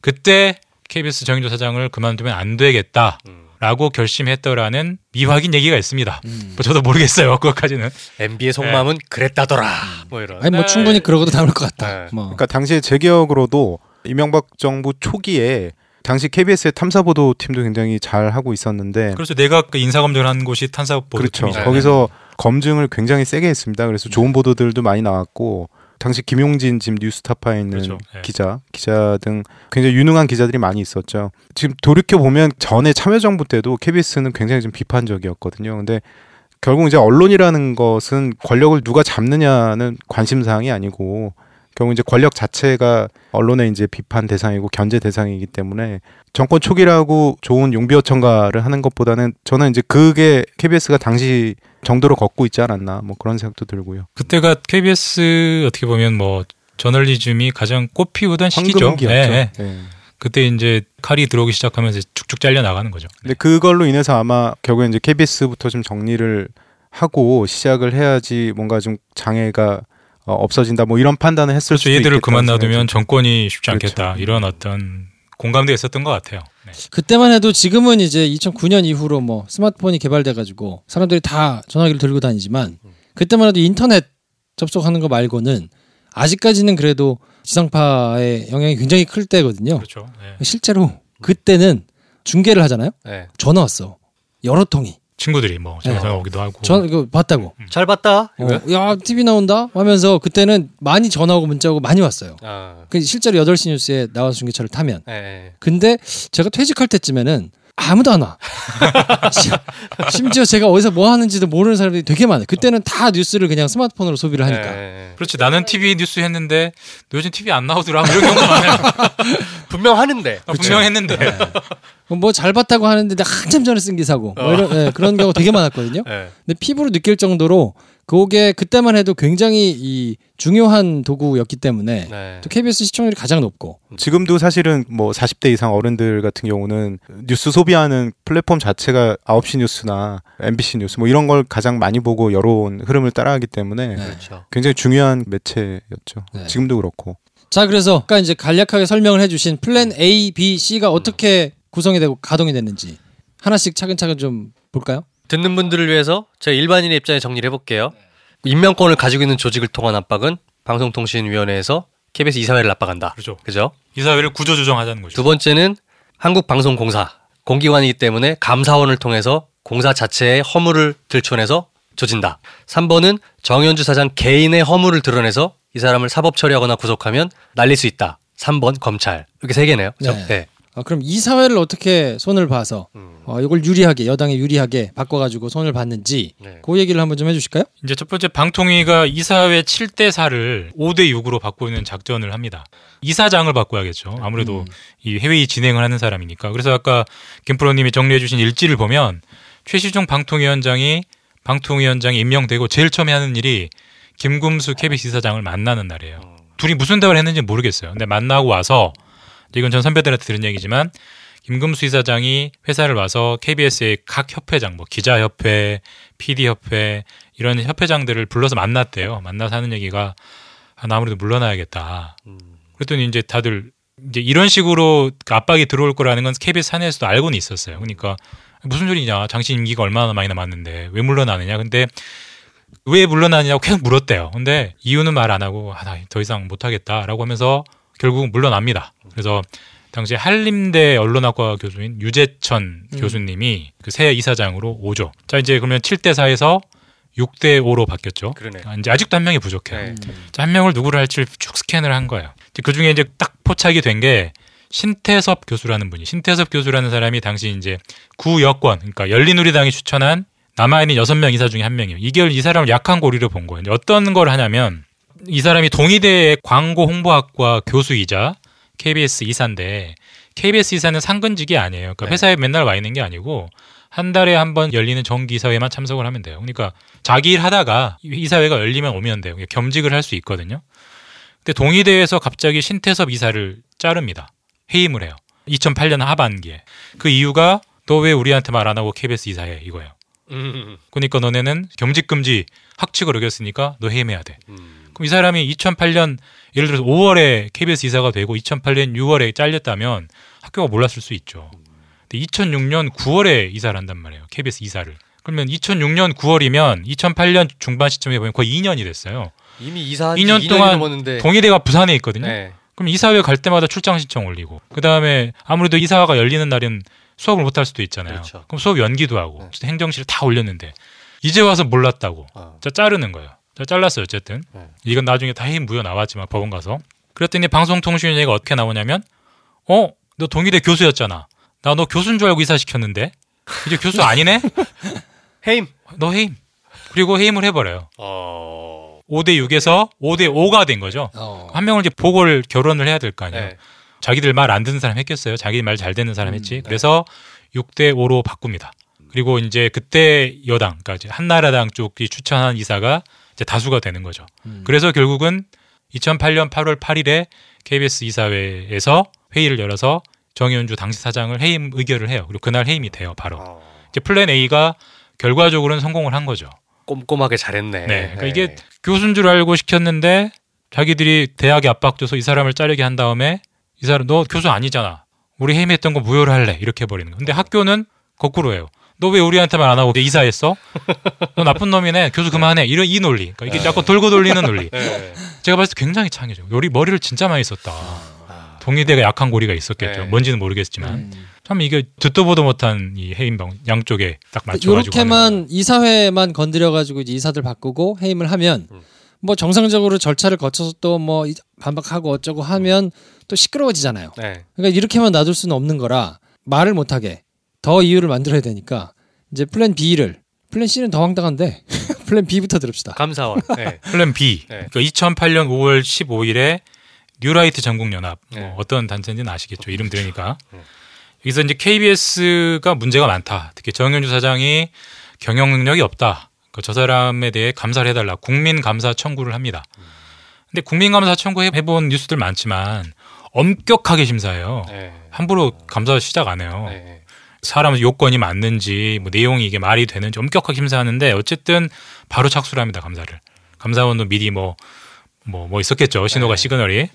그때 KBS 정인조 사장을 그만두면 안 되겠다. 음. 라고 결심했더라는 미확인 얘기가 있습니다. 음. 뭐 저도 모르겠어요. 그것까지는. MB의 속마음은 그랬다더라. 뭐 이런. 아니 뭐 네. 충분히 그러고도 남을 것 같다. 네. 뭐. 그러니까 당시에 제 기억으로도 이명박 정부 초기에 당시 KBS의 탐사보도 팀도 굉장히 잘 하고 있었는데 그래서 내가 그 인사 검증을 한 곳이 탄사보도 그렇죠. 팀이죠. 거기서 검증을 굉장히 세게 했습니다. 그래서 좋은 보도들도 많이 나왔고 당시 김용진 지금 뉴스타파에 있는 그렇죠. 네. 기자, 기자 등 굉장히 유능한 기자들이 많이 있었죠. 지금 돌이켜 보면 전에 참여정부 때도 KBS는 굉장히 좀 비판적이었거든요. 근데 결국 이제 언론이라는 것은 권력을 누가 잡느냐는 관심 사항이 아니고 결국 이제 권력 자체가 언론의 이제 비판 대상이고 견제 대상이기 때문에 정권 초기라고 좋은 용비어천가를 하는 것보다는 저는 이제 그게 KBS가 당시 정도로 걷고 있지 않았나 뭐 그런 생각도 들고요. 그때가 KBS 어떻게 보면 뭐 저널리즘이 가장 꽃피우던 시기죠. 예, 예. 예. 그때 이제 칼이 들어오기 시작하면서 쭉쭉 잘려 나가는 거죠. 근데 그걸로 인해서 아마 결국에 이제 KBS부터 좀 정리를 하고 시작을 해야지 뭔가 좀 장애가 어, 없어진다 뭐 이런 판단을 했을 그래서 수도 얘들을 그만 놔두면 좀- 정권이 쉽지 그렇죠. 않겠다. 이런 어떤 공감대가 있었던 것 같아요. 네. 그때만 해도 지금은 이제 2009년 이후로 뭐 스마트폰이 개발돼 가지고 사람들이 다 전화기를 들고 다니지만 그때만 해도 인터넷 접속하는 거 말고는 아직까지는 그래도 지상파의 영향이 굉장히 클 때거든요. 그렇죠. 네. 실제로 그때는 중계를 하잖아요. 네. 전화 왔어. 여러 통이. 친구들이 뭐 전화 네. 오기도 하고. 전 이거 봤다고. 잘 봤다. 어, 야 TV 나온다 하면서 그때는 많이 전화 오고 문자 오고 많이 왔어요. 아. 그 실제로 8시 뉴스에 나와서 중계차를 타면 네. 근데 제가 퇴직할 때쯤에는 아무도 안 와. 심- 심지어 제가 어디서 뭐 하는지도 모르는 사람들이 되게 많아요. 그때는 다 뉴스를 그냥 스마트폰으로 소비를 하니까. 네. 그렇지. 나는 TV 뉴스 했는데 너 요즘 TV 안 나오더라. 뭐 이런 경우가 많아요. <laughs> 분명 하는데. 아, 분명 했는데. 뭐잘 봤다고 하는데 한참 전에 쓴 기사고 뭐 이런 예, 그런 경우 되게 많았거든요. 네. 근데 피부로 느낄 정도로 그게 그때만 해도 굉장히 이 중요한 도구였기 때문에 네. 또 KBS 시청률이 가장 높고 지금도 사실은 뭐 40대 이상 어른들 같은 경우는 뉴스 소비하는 플랫폼 자체가 9시 뉴스나 MBC 뉴스 뭐 이런 걸 가장 많이 보고 여론 흐름을 따라하기 때문에 그렇죠. 굉장히 중요한 매체였죠. 네. 지금도 그렇고. 자 그래서 아까 이제 간략하게 설명을 해주신 플랜 A, B, C가 어떻게 구성이 되고 가동이 됐는지 하나씩 차근차근 좀 볼까요? 듣는 분들을 위해서 제가 일반인의 입장에 정리를 해볼게요. 임명권을 가지고 있는 조직을 통한 압박은 방송통신위원회에서 KBS 이사회를 압박한다. 그렇죠. 그죠? 이사회를 구조 조정하자는 거죠. 두 번째는 한국방송공사 공기관이기 때문에 감사원을 통해서 공사 자체의 허물을 들춰내서 조진다. 3번은 정현주 사장 개인의 허물을 드러내서 이 사람을 사법 처리하거나 구속하면 날릴 수 있다. 3번 검찰. 이렇게 세 개네요. 그죠? 네. 네. 아, 그럼 이 사회를 어떻게 손을 봐서 음. 어, 이걸 유리하게 여당에 유리하게 바꿔가지고 손을 봤는지 네. 그 얘기를 한번 좀 해주실까요? 이제 첫 번째 방통위가 이사회 7대 4를 5대 6으로 바꾸는 작전을 합니다. 이사장을 바꿔야겠죠. 아무래도 음. 이 회의 진행을 하는 사람이니까. 그래서 아까 김프로님이 정리해 주신 일지를 보면 최시중 방통위원장이 방통위원장이 임명되고 제일 처음에 하는 일이 김금수 KBS 이사장을 만나는 날이에요. 둘이 무슨 대화를 했는지 모르겠어요. 근데 만나고 와서 이건 전 선배들한테 들은 얘기지만 김금수 이사장이 회사를 와서 KBS의 각 협회장, 뭐 기자협회, PD협회 이런 협회장들을 불러서 만났대요. 만나서 하는 얘기가 아, 나 아무래도 물러나야겠다. 그랬더니 이제 다들 이제 이런 식으로 압박이 들어올 거라는 건 KBS 산하에서도 알고는 있었어요. 그러니까 무슨 소리냐? 당신 임기가 얼마나 많이 남았는데 왜 물러나느냐? 근데 왜 물러나느냐고 계속 물었대요. 근데 이유는 말 안 하고 아, 나 더 이상 못 하겠다라고 하면서 결국 물러납니다. 그래서 당시 한림대 언론학과 교수인 유재천 음. 교수님이 그 새 이사장으로 오죠. 자 이제 그러면 7대 4에서 6대 5로 바뀌었죠. 그러네. 아, 이제 아직도 한 명이 부족해요. 네. 자, 한 명을 누구를 할지 쭉 스캔을 한 거예요. 그 중에 이제 딱 포착이 된 게 신태섭 교수라는 분이 신태섭 교수라는 사람이 당시 이제 구여권 그러니까 열린우리당이 추천한 남아있는 여섯 명 이사 중에 한 명이에요. 이게 이 사람을 약한 고리로 본 거예요. 어떤 걸 하냐면 이 사람이 동의대의 광고 홍보학과 교수이자 KBS 이사인데 KBS 이사는 상근직이 아니에요. 그러니까 네. 회사에 맨날 와 있는 게 아니고 한 달에 한 번 열리는 정기사회만 참석을 하면 돼요. 그러니까 자기 일 하다가 이사회가 열리면 오면 돼요. 겸직을 할 수 있거든요. 근데 동의대에서 갑자기 신태섭 이사를 자릅니다. 해임을 해요. 2008년 하반기에. 그 이유가 너 왜 우리한테 말 안 하고 KBS 이사해 이거예요. 음. 그러니까 너네는 겸직 금지 학칙을 어겼으니까 너 해임해야 돼. 음. 그럼 이 사람이 2008년 예를 들어서 5월에 KBS 이사가 되고 2008년 6월에 잘렸다면 학교가 몰랐을 수 있죠. 근데 2006년 9월에 이사를 한단 말이에요. KBS 이사를. 그러면 2006년 9월이면 2008년 중반 시점에 보면 거의 2년이 됐어요. 이미 이사 2년 2년이 동안 동의대가 부산에 있거든요. 네. 그럼 이사회 갈 때마다 출장 신청 올리고 그 다음에 아무래도 이사가 열리는 날은 수업을 못 할 수도 있잖아요. 그렇죠. 그럼 수업 연기도 하고 네. 행정실 다 올렸는데 이제 와서 몰랐다고 어. 자 자르는 거예요. 자 잘랐어요 어쨌든 네. 이건 나중에 다 해임 무효 나왔지만 법원 가서 그랬더니 방송통신위원회가 어떻게 나오냐면 어 너 동의대 교수였잖아. 나 너 교수인 줄 알고 이사 시켰는데 이제 교수 아니네? <laughs> 해임. 너 해임. 그리고 해임을 해버려요. 어. 5대 6에서 5대 5가 된 거죠. 어. 한 명을 이제 보고를 결혼을 해야 될 거 아니에요. 네. 자기들 말 안 듣는 사람 했겠어요. 자기 말 잘 듣는 사람 했지. 네. 그래서 6대 5로 바꿉니다. 그리고 이제 그때 여당, 그러니까 한나라당 쪽이 추천한 이사가 이제 다수가 되는 거죠. 음. 그래서 결국은 2008년 8월 8일에 KBS 이사회에서 회의를 열어서 정현주 당시 사장을 해임 의결을 해요. 그리고 그날 해임이 돼요. 바로. 어. 이제 플랜 A가 결과적으로는 성공을 한 거죠. 꼼꼼하게 잘했네. 네. 그러니까 이게 교수인 줄 알고 시켰는데 자기들이 대학에 압박 줘서 이 사람을 자르게 한 다음에 이 사람 너 교수 아니잖아. 우리 해임했던 거 무효로 할래. 이렇게 해버리는 거. 근데 학교는 거꾸로예요. 너 왜 우리한테 말안 하고 이사했어? 너 나쁜 놈이네. 교수 그만해. 이런 이 논리. 그러니까 이게 자꾸 돌고 돌리는 논리. 네. 제가 봤을 때 굉장히 창의적. 요리 머리를 진짜 많이 썼다. 아. 동의대가 약한 고리가 있었겠죠. 네. 뭔지는 모르겠지만 음. 참 이게 듣도 보도 못한 이 해임 방 양쪽에 딱 맞춰가지고 이렇게만 이사회만 건드려가지고 이제 이사들 바꾸고 해임을 하면 음. 뭐 정상적으로 절차를 거쳐서 또 뭐 반박하고 어쩌고 하면 또 시끄러워지잖아요. 네. 그러니까 이렇게만 놔둘 수는 없는 거라 말을 못하게 더 이유를 만들어야 되니까 이제 플랜 B를 플랜 C는 더 황당한데 <laughs> 플랜 B부터 들읍시다. 감사원. <laughs> 네. 플랜 B. 네. 그러니까 2008년 5월 15일에 뉴라이트 전국연합 뭐 네. 어떤 단체인지는 아시겠죠. 이름 들으니까. 네. 여기서 이제 KBS가 문제가 많다. 특히 정연주 사장이 경영 능력이 없다. 그저 사람에 대해 감사를 해달라. 국민 감사 청구를 합니다. 근데 국민 감사 청구해 본 뉴스들 많지만 엄격하게 심사해요. 네. 함부로 감사 시작 안 해요. 네. 사람 요건이 맞는지 뭐 내용이 이게 말이 되는지 엄격하게 심사하는데 어쨌든 바로 착수를 합니다 감사를 감사원도 미리 뭐뭐 뭐 있었겠죠 신호가 네. 시그널이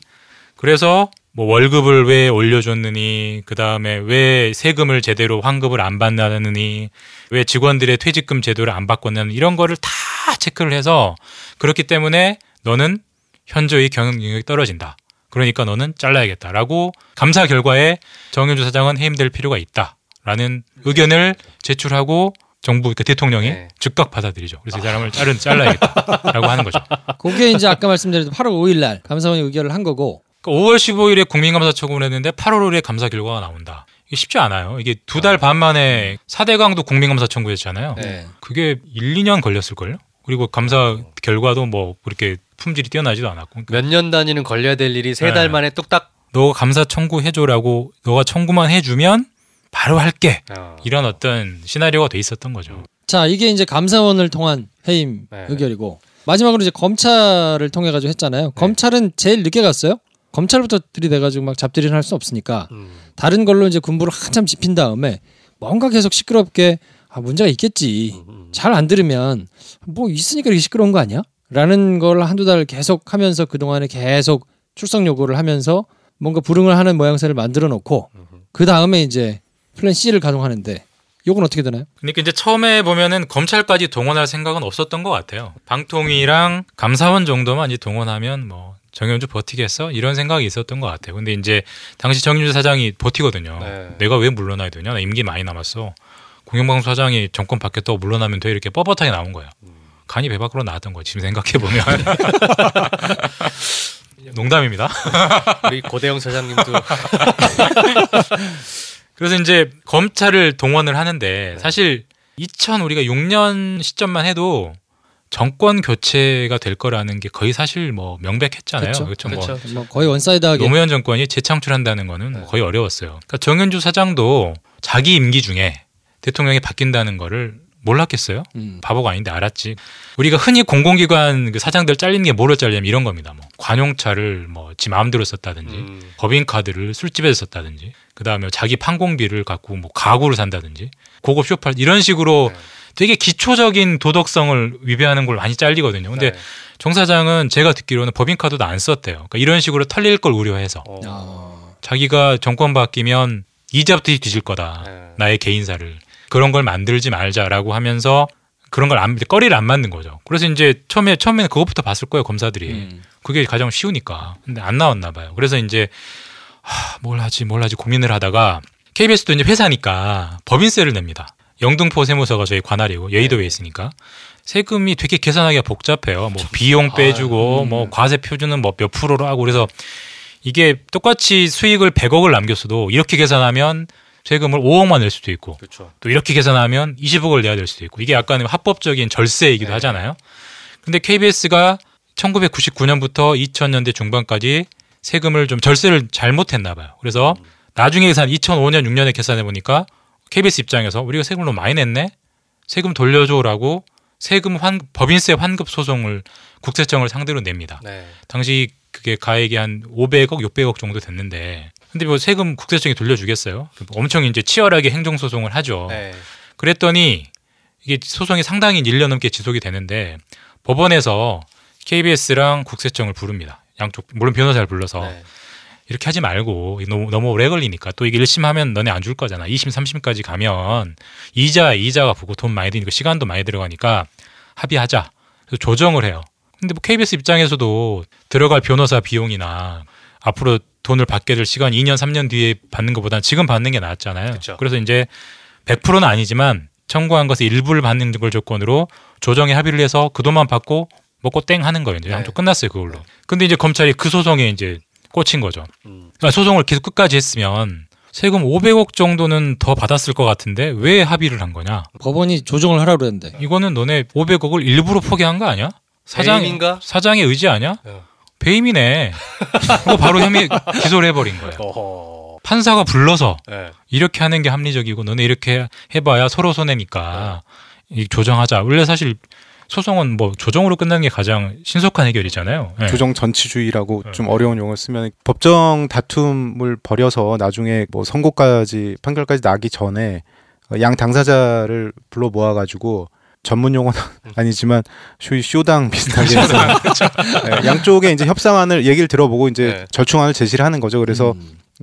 그래서 뭐 월급을 왜 올려줬느니, 그 다음에 왜 세금을 제대로 환급을 안 받느니, 왜 직원들의 퇴직금 제도를 안 바꿨느니 이런 거를 다 체크를 해서 그렇기 때문에 너는 현저히 경영 능력이 떨어진다. 그러니까 너는 잘라야겠다라고 감사 결과에 정윤주 사장은 해임될 필요가 있다 라는 의견을 제출하고 정부 그 대통령이 네. 즉각 받아들이죠. 그래서 이 사람을 자른 잘라야겠다라고 하는 거죠. 그게 이제 아까 말씀드린 8월 5일 날 감사원이 의결을 한 거고 그러니까 5월 15일에 국민감사 처분을 했는데 8월 5일에 감사 결과가 나온다. 이게 쉽지 않아요. 이게 두 달 반 만에 4대강도 국민감사 청구했잖아요. 네. 그게 1, 2년 걸렸을걸요? 그리고 감사 결과도 뭐 그렇게 품질이 뛰어나지도 않았고. 그러니까 몇년 단위는 걸려야 될 일이 세 네. 달 만에 뚝딱. 너가 감사 청구해줘라고 너가 청구만 해주면 바로 할게. 어. 이런 어떤 시나리오가 돼 있었던 거죠. 자 이게 이제 감사원을 통한 해임 네. 의결이고 마지막으로 이제 검찰을 통해 가지고 했잖아요. 검찰은 제일 늦게 갔어요. 검찰부터 들이대가지고 막 잡들이를 할 수 없으니까 음. 다른 걸로 이제 군부를 한참 짚힌 다음에 뭔가 계속 시끄럽게 아 문제가 있겠지. 잘 안 들으면 뭐 있으니까 이렇게 시끄러운 거 아니야? 라는 걸 한두 달 계속 하면서 그동안에 계속 출석 요구를 하면서 뭔가 불응을 하는 모양새를 만들어 놓고 그 다음에 이제 플랜 C를 가동하는데 요건 어떻게 되나요? 그러니까 이제 처음에 보면은 검찰까지 동원할 생각은 없었던 것 같아요. 방통위랑 감사원 정도만 이제 동원하면 뭐 정현주 버티겠어 이런 생각이 있었던 것 같아요. 근데 이제 당시 정윤주 사장이 버티거든요. 네. 내가 왜 물러나야 되냐? 나 임기 많이 남았어. 공영방송 사장이 정권 바뀌었다고 물러나면 돼 이렇게 뻣뻣하게 나온 거예요. 간이 배 밖으로 나왔던 거예요. 지금 생각해 보면 <laughs> 농담입니다. 우리 고대영 사장님도 <laughs> 그래서 이제 검찰을 동원을 하는데 사실 2000 우리가 6년 시점만 해도 정권 교체가 될 거라는 게 거의 사실 뭐 명백했잖아요. 그렇죠. 뭐. 뭐 거의 one-side하게 노무현 정권이 재창출한다는 거는 뭐 거의 어려웠어요. 그러니까 정연주 사장도 자기 임기 중에 대통령이 바뀐다는 거를 몰랐겠어요? 음. 바보가 아닌데 알았지. 우리가 흔히 공공기관 그 사장들 잘리는 게 뭐로 잘리냐면 이런 겁니다. 뭐 관용차를 뭐 지 마음대로 썼다든지 음. 법인카드를 술집에서 썼다든지 그 다음에 자기 판공비를 갖고 뭐 가구를 산다든지 고급 쇼파 이런 식으로 네. 되게 기초적인 도덕성을 위배하는 걸 많이 잘리거든요. 근데 네. 정 사장은 제가 듣기로는 법인카드도 안 썼대요. 그러니까 이런 식으로 털릴 걸 우려해서 어. 아, 자기가 정권 바뀌면 이자부터 뒤질 거다. 네. 나의 개인사를 그런 걸 만들지 말자라고 하면서 그런 걸 안, 꺼리를 안 맞는 거죠. 그래서 이제 처음에 처음에는 그것부터 봤을 거예요 검사들이. 음. 그게 가장 쉬우니까. 근데 안 나왔나 봐요. 그래서 이제 하, 뭘 하지 뭘 하지 고민을 하다가 KBS도 이제 회사니까 법인세를 냅니다. 영등포 세무서가 저희 관할이고 여의도에 있으니까 세금이 되게 계산하기가 복잡해요. 뭐 비용 빼주고 뭐 과세 표준은 뭐 몇 프로로 하고 그래서 이게 똑같이 수익을 100억을 남겼어도 이렇게 계산하면 세금을 5억만 낼 수도 있고 그렇죠. 또 이렇게 계산하면 20억을 내야 될 수도 있고 이게 약간 합법적인 절세이기도 네. 하잖아요. 근데 KBS가 1999년부터 2000년대 중반까지 세금을 좀 절세를 잘못했나 봐요. 그래서 나중에 계산 2005년 6년에 계산해 보니까 KBS 입장에서 우리가 세금을 너무 많이 냈네. 세금 돌려줘라고 세금 환 법인세 환급 소송을 국세청을 상대로 냅니다. 네. 당시 그게 가액이 한 500억, 600억 정도 됐는데 근데 뭐 세금 국세청이 돌려주겠어요? 엄청 이제 치열하게 행정 소송을 하죠. 네. 그랬더니 이게 소송이 상당히 1년 넘게 지속이 되는데 법원에서 KBS랑 국세청을 부릅니다. 양쪽 물론 변호사를 불러서 네. 이렇게 하지 말고 너무 너무 오래 걸리니까 또 이게 1심 하면 너네 안 줄 거잖아. 2심, 3심까지 가면 이자 이자가 보고 돈 많이 드니까 시간도 많이 들어가니까 합의하자. 그래서 조정을 해요. 근데 뭐 KBS 입장에서도 들어갈 변호사 비용이나 앞으로 돈을 받게 될 시간 2년, 3년 뒤에 받는 것보다는 지금 받는 게 낫잖아요. 그쵸. 그래서 이제 100%는 아니지만 청구한 것의 일부를 받는 걸 조건으로 조정에 합의를 해서 그 돈만 받고 먹고 땡 하는 거예요. 이제 네. 양쪽 끝났어요, 그걸로. 근데 이제 검찰이 그 소송에 이제 꽂힌 거죠. 음. 그러니까 소송을 계속 끝까지 했으면 세금 500억 정도는 더 받았을 것 같은데 왜 합의를 한 거냐? 법원이 조정을 하라 그랬는데 이거는 너네 500억을 일부러 포기한 거 아니야? 사장 배임인가? 사장의 의지 아니야? 어. 배임이네. 그거 바로 혐의 기소를 해버린 거예요. 어허. 판사가 불러서 네. 이렇게 하는 게 합리적이고 너네 이렇게 해봐야 서로 손해니까 이 조정하자. 원래 사실 소송은 뭐 조정으로 끝나는 게 가장 신속한 해결이잖아요. 네. 조정 전치주의라고 네. 좀 어려운 용어를 쓰면 법정 다툼을 벌여서 나중에 뭐 선고까지 판결까지 나기 전에 양 당사자를 불러 모아가지고 전문 용어는 아니지만 쇼, 쇼당 비슷하게 해서 <laughs> 네, 양쪽에 이제 협상안을 얘기를 들어보고 이제 네. 절충안을 제시를 하는 거죠. 그래서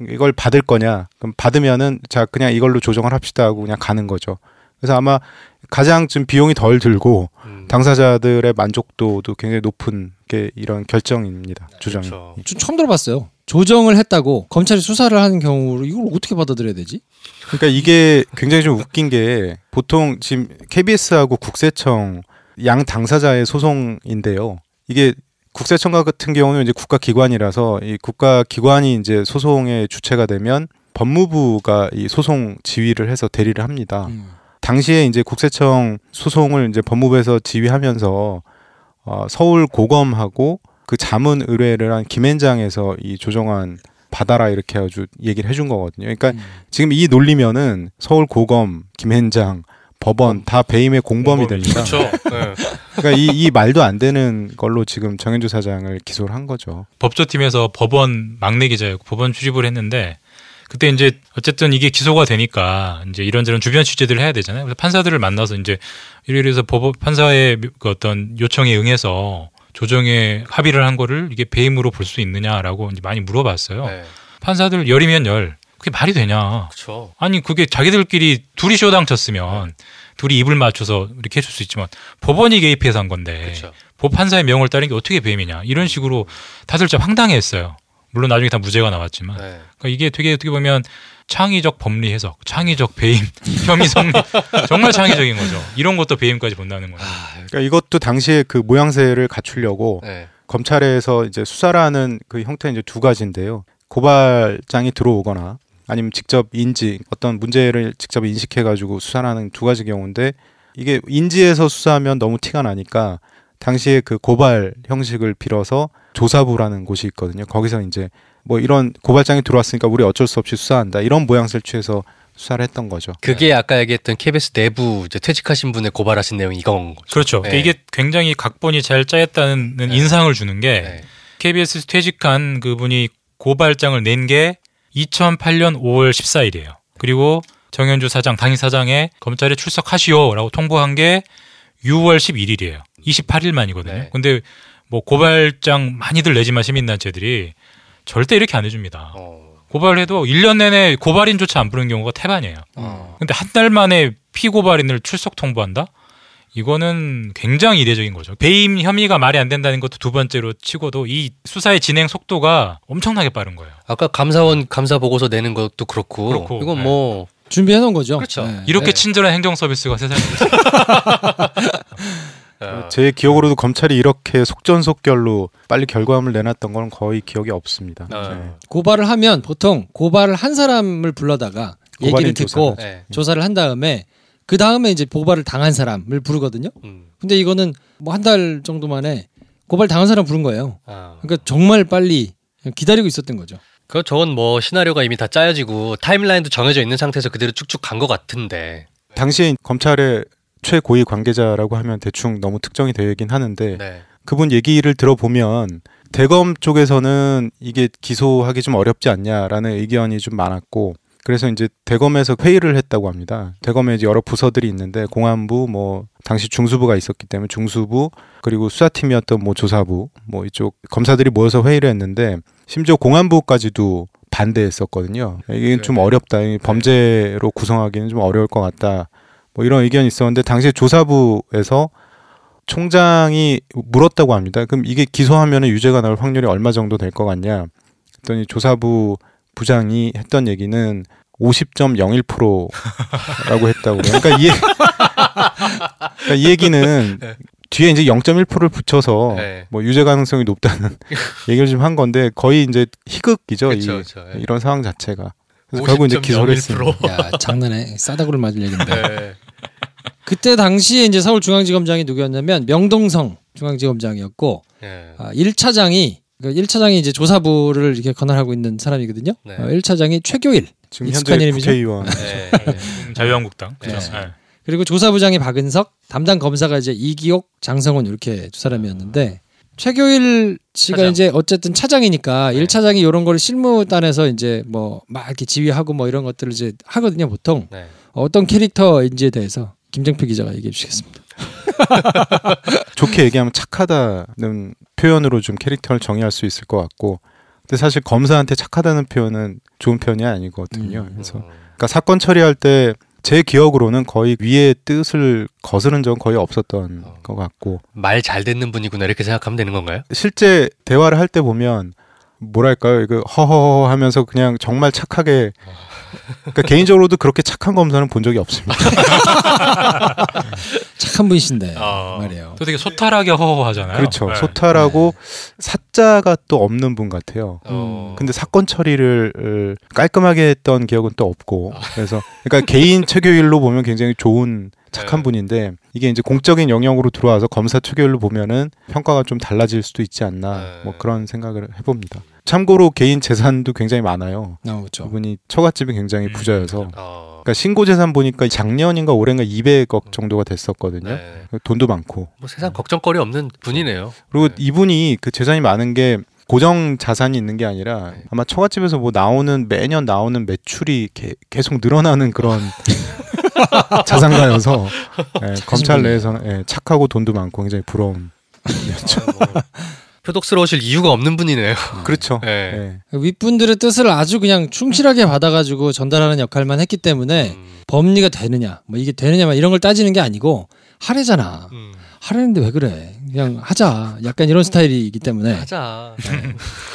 이걸 받을 거냐? 그럼 받으면은 자 그냥 이걸로 조정을 합시다 하고 그냥 가는 거죠. 그래서 아마 가장 좀 비용이 덜 들고 음. 당사자들의 만족도도 굉장히 높은 게 이런 결정입니다. 조정이. 그렇죠. 좀 처음 들어봤어요. 조정을 했다고 검찰이 수사를 하는 경우로 이걸 어떻게 받아들여야 되지? 그러니까 이게 굉장히 좀 웃긴 게 보통 지금 KBS하고 국세청 양 당사자의 소송인데요. 이게 국세청 같은 경우는 이제 국가기관이라서 이 국가기관이 이제 소송의 주체가 되면 법무부가 이 소송 지휘를 해서 대리를 합니다. 음. 당시에 이제 국세청 소송을 이제 법무부에서 지휘하면서 어, 서울 고검하고 그 자문 의뢰를 한 김앤장에서 이 조정안 받아라 이렇게 아주 얘기를 해준 거거든요. 그러니까 음. 지금 이 논리면은 서울 고검, 김앤장, 법원 다 배임의 공범이 됩니다. 그렇죠. 네. <laughs> 그러니까 이, 이 말도 안 되는 걸로 지금 정현주 사장을 기소를 한 거죠. 법조팀에서 법원 막내 기자였고 법원 출입을 했는데 그때 이제 어쨌든 이게 기소가 되니까 이제 이런저런 주변 취재들을 해야 되잖아요. 그래서 판사들을 만나서 이제 이래서 법 판사의 그 어떤 요청에 응해서 조정에 합의를 한 거를 이게 배임으로 볼 수 있느냐라고 이제 많이 물어봤어요. 네. 판사들 열이면 열. 그게 말이 되냐? 그렇죠. 아니 그게 자기들끼리 둘이 쇼당 쳤으면 둘이 입을 맞춰서 이렇게 해줄 수 있지만 법원이 개입해서 한 건데. 법 판사의 명을 따른 게 어떻게 배임이냐 이런 식으로 다들 좀 황당해 했어요. 물론 나중에 다 무죄가 나왔지만 네. 그러니까 이게 되게 어떻게 보면 창의적 법리 해석, 창의적 배임, <laughs> 혐의 성립 정말 창의적인 거죠. 이런 것도 배임까지 본다는 거죠. 그러니까 이것도 당시에 그 모양새를 갖추려고 네. 검찰에서 이제 수사를 하는 그 형태는 이제 두 가지인데요. 고발장이 들어오거나 아니면 직접 인지 어떤 문제를 직접 인식해 가지고 수사를 하는 두 가지 경우인데 이게 인지해서 수사하면 너무 티가 나니까 당시에 그 고발 형식을 빌어서 조사부라는 곳이 있거든요. 거기서 이제 뭐 이런 고발장이 들어왔으니까 우리 어쩔 수 없이 수사한다. 이런 모양새를 취해서 수사를 했던 거죠. 그게 아까 얘기했던 KBS 내부 이제 퇴직하신 분의 고발하신 내용이 이건 거죠. 그렇죠. 네. 이게 굉장히 각본이 잘 짜였다는 인상을 주는 게 네. KBS 퇴직한 그분이 고발장을 낸 게 2008년 5월 14일이에요. 그리고 정현주 사장, 당일 사장에 검찰에 출석하시오라고 통보한 게 6월 11일이에요. 28일 만이거든요. 네. 근데 뭐 고발장 많이들 내지만 시민단체들이 절대 이렇게 안 해줍니다. 어. 고발해도 1년 내내 고발인조차 안 부르는 경우가 태반이에요. 어. 근데 한 달 만에 피고발인을 출석 통보한다? 이거는 굉장히 이례적인 거죠. 배임 혐의가 말이 안 된다는 것도 두 번째로 치고도 이 수사의 진행 속도가 엄청나게 빠른 거예요. 아까 감사원 감사 보고서 내는 것도 그렇고, 그렇고, 이건 네. 뭐 준비해 놓은 거죠. 그렇죠. 네. 이렇게 네. 친절한 행정 서비스가 세상에 <laughs> 어, 제 기억으로도 검찰이 이렇게 속전속결로 빨리 결과물을 내놨던 건 거의 기억이 없습니다. 어. 네. 고발을 하면 보통 고발을 한 사람을 불러다가 얘기를 듣고 조사를 네. 조사를 한 다음에 그 다음에 이제 고발을 당한 사람을 부르거든요. 음. 근데 이거는 뭐 한 달 정도 만에 고발 당한 사람 부른 거예요. 아. 그러니까 정말 빨리 기다리고 있었던 거죠. 그 저건 뭐 시나리오가 이미 다 짜여지고 타임라인도 정해져 있는 상태에서 그대로 쭉쭉 간 것 같은데. 당시에 검찰의 최고위 관계자라고 하면 대충 너무 특정이 되긴 하는데 네. 그분 얘기를 들어보면 대검 쪽에서는 이게 기소하기 좀 어렵지 않냐라는 의견이 좀 많았고 그래서 이제 대검에서 회의를 했다고 합니다. 대검에 이제 여러 부서들이 있는데 공안부 뭐 당시 중수부가 있었기 때문에 중수부 그리고 수사팀이었던 뭐 조사부 뭐 이쪽 검사들이 모여서 회의를 했는데 심지어 공안부까지도 반대했었거든요. 이게 좀 어렵다. 이 범죄로 구성하기는 좀 어려울 것 같다. 뭐 이런 의견이 있었는데 당시에 조사부에서 총장이 물었다고 합니다. 그럼 이게 기소하면 유죄가 나올 확률이 얼마 정도 될 것 같냐? 그랬더니 조사부 부장이 했던 얘기는 50.01%라고 <laughs> 했다고. 그러니까 이, 그러니까 이 얘기는 <laughs> 뒤에 이제 0.1%를 붙여서 네. 뭐 유죄 가능성이 높다는 <laughs> 얘기를 좀 한 건데 거의 이제 희극이죠. 이, 그쵸, 그쵸. 예. 이런 상황 자체가. 그래서 결국 이제 기소를 했습니다. 야 장난해 싸다구를 맞을 얘긴데. 네. 그때 당시에 이제 서울중앙지검장이 누구였냐면 명동성 중앙지검장이었고 네. 아, 1차장이 그 1차장이 이제 조사부를 이렇게 권한하고 있는 사람이거든요. 네. 어, 1차장이 최교일 지금 익숙한 현재 이름이죠? 국회의원. 네. <laughs> 음, 자유한국당. 그죠? 네. 네. 그리고 조사부장이 박은석, 담당 검사가 이제 이기옥, 장성훈 이렇게 두 사람이었는데 최교일 씨가 차장. 이제 어쨌든 차장이니까 네. 일 1차장이 이런 걸 실무단에서 이제 뭐 막 이렇게 지휘하고 뭐 이런 것들을 이제 하거든요, 보통. 네. 어떤 캐릭터인지에 대해서 김정표 기자가 얘기해 주시겠습니다. <laughs> 좋게 얘기하면 착하다는 표현으로 좀 캐릭터를 정의할 수 있을 것 같고 근데 사실 검사한테 착하다는 표현은 좋은 표현이 아니거든요. 음. 그래서 그러니까 사건 처리할 때 제 기억으로는 거의 위의 뜻을 거스른 적은 거의 없었던 어. 것 같고 말 잘 듣는 분이구나 이렇게 생각하면 되는 건가요? 실제 대화를 할 때 보면 뭐랄까요 이거 허허허 하면서 그냥 정말 착하게 그러니까 개인적으로도 그렇게 착한 검사는 본 적이 없습니다. <laughs> 착한 분이신데 어. 말이에요. 또 되게 소탈하게 허허하잖아요. 그렇죠. 네. 소탈하고 사자가 또 없는 분 같아요. 어. 근데 사건 처리를 어, 깔끔하게 했던 기억은 또 없고 그래서 그러니까 개인 체교일로 보면 굉장히 좋은 착한 네. 분인데 이게 이제 공적인 영역으로 들어와서 검사 체교일로 보면은 평가가 좀 달라질 수도 있지 않나 네. 뭐 그런 생각을 해봅니다. 참고로 개인 재산도 굉장히 많아요. 아, 그렇죠. 이분이 처갓집이 굉장히 음. 부자여서 어. 그러니까 신고 재산 보니까 작년인가 올해인가 200억 정도가 됐었거든요. 네. 돈도 많고 뭐 세상 걱정거리 없는 분이네요. 그리고 네. 이분이 그 재산이 많은 게 고정 자산이 있는 게 아니라 네. 아마 처갓집에서 뭐 나오는 매년 나오는 매출이 게- 계속 늘어나는 그런 <laughs> 자산가여서 예, <laughs> 검찰. 내에서는 예, 착하고 돈도 많고 굉장히 부러운 뭐 표독스러우실 이유가 없는 분이네요. 그렇죠. <laughs> 네. 예. 윗분들의 뜻을 아주 그냥 충실하게 받아가지고 전달하는 역할만 했기 때문에 음. 법리가 되느냐, 뭐 이게 되느냐, 막 이런 걸 따지는 게 아니고 하래잖아. 음. 하래는데 왜 그래? 그냥 하자. 약간 이런 스타일이기 때문에. 하자.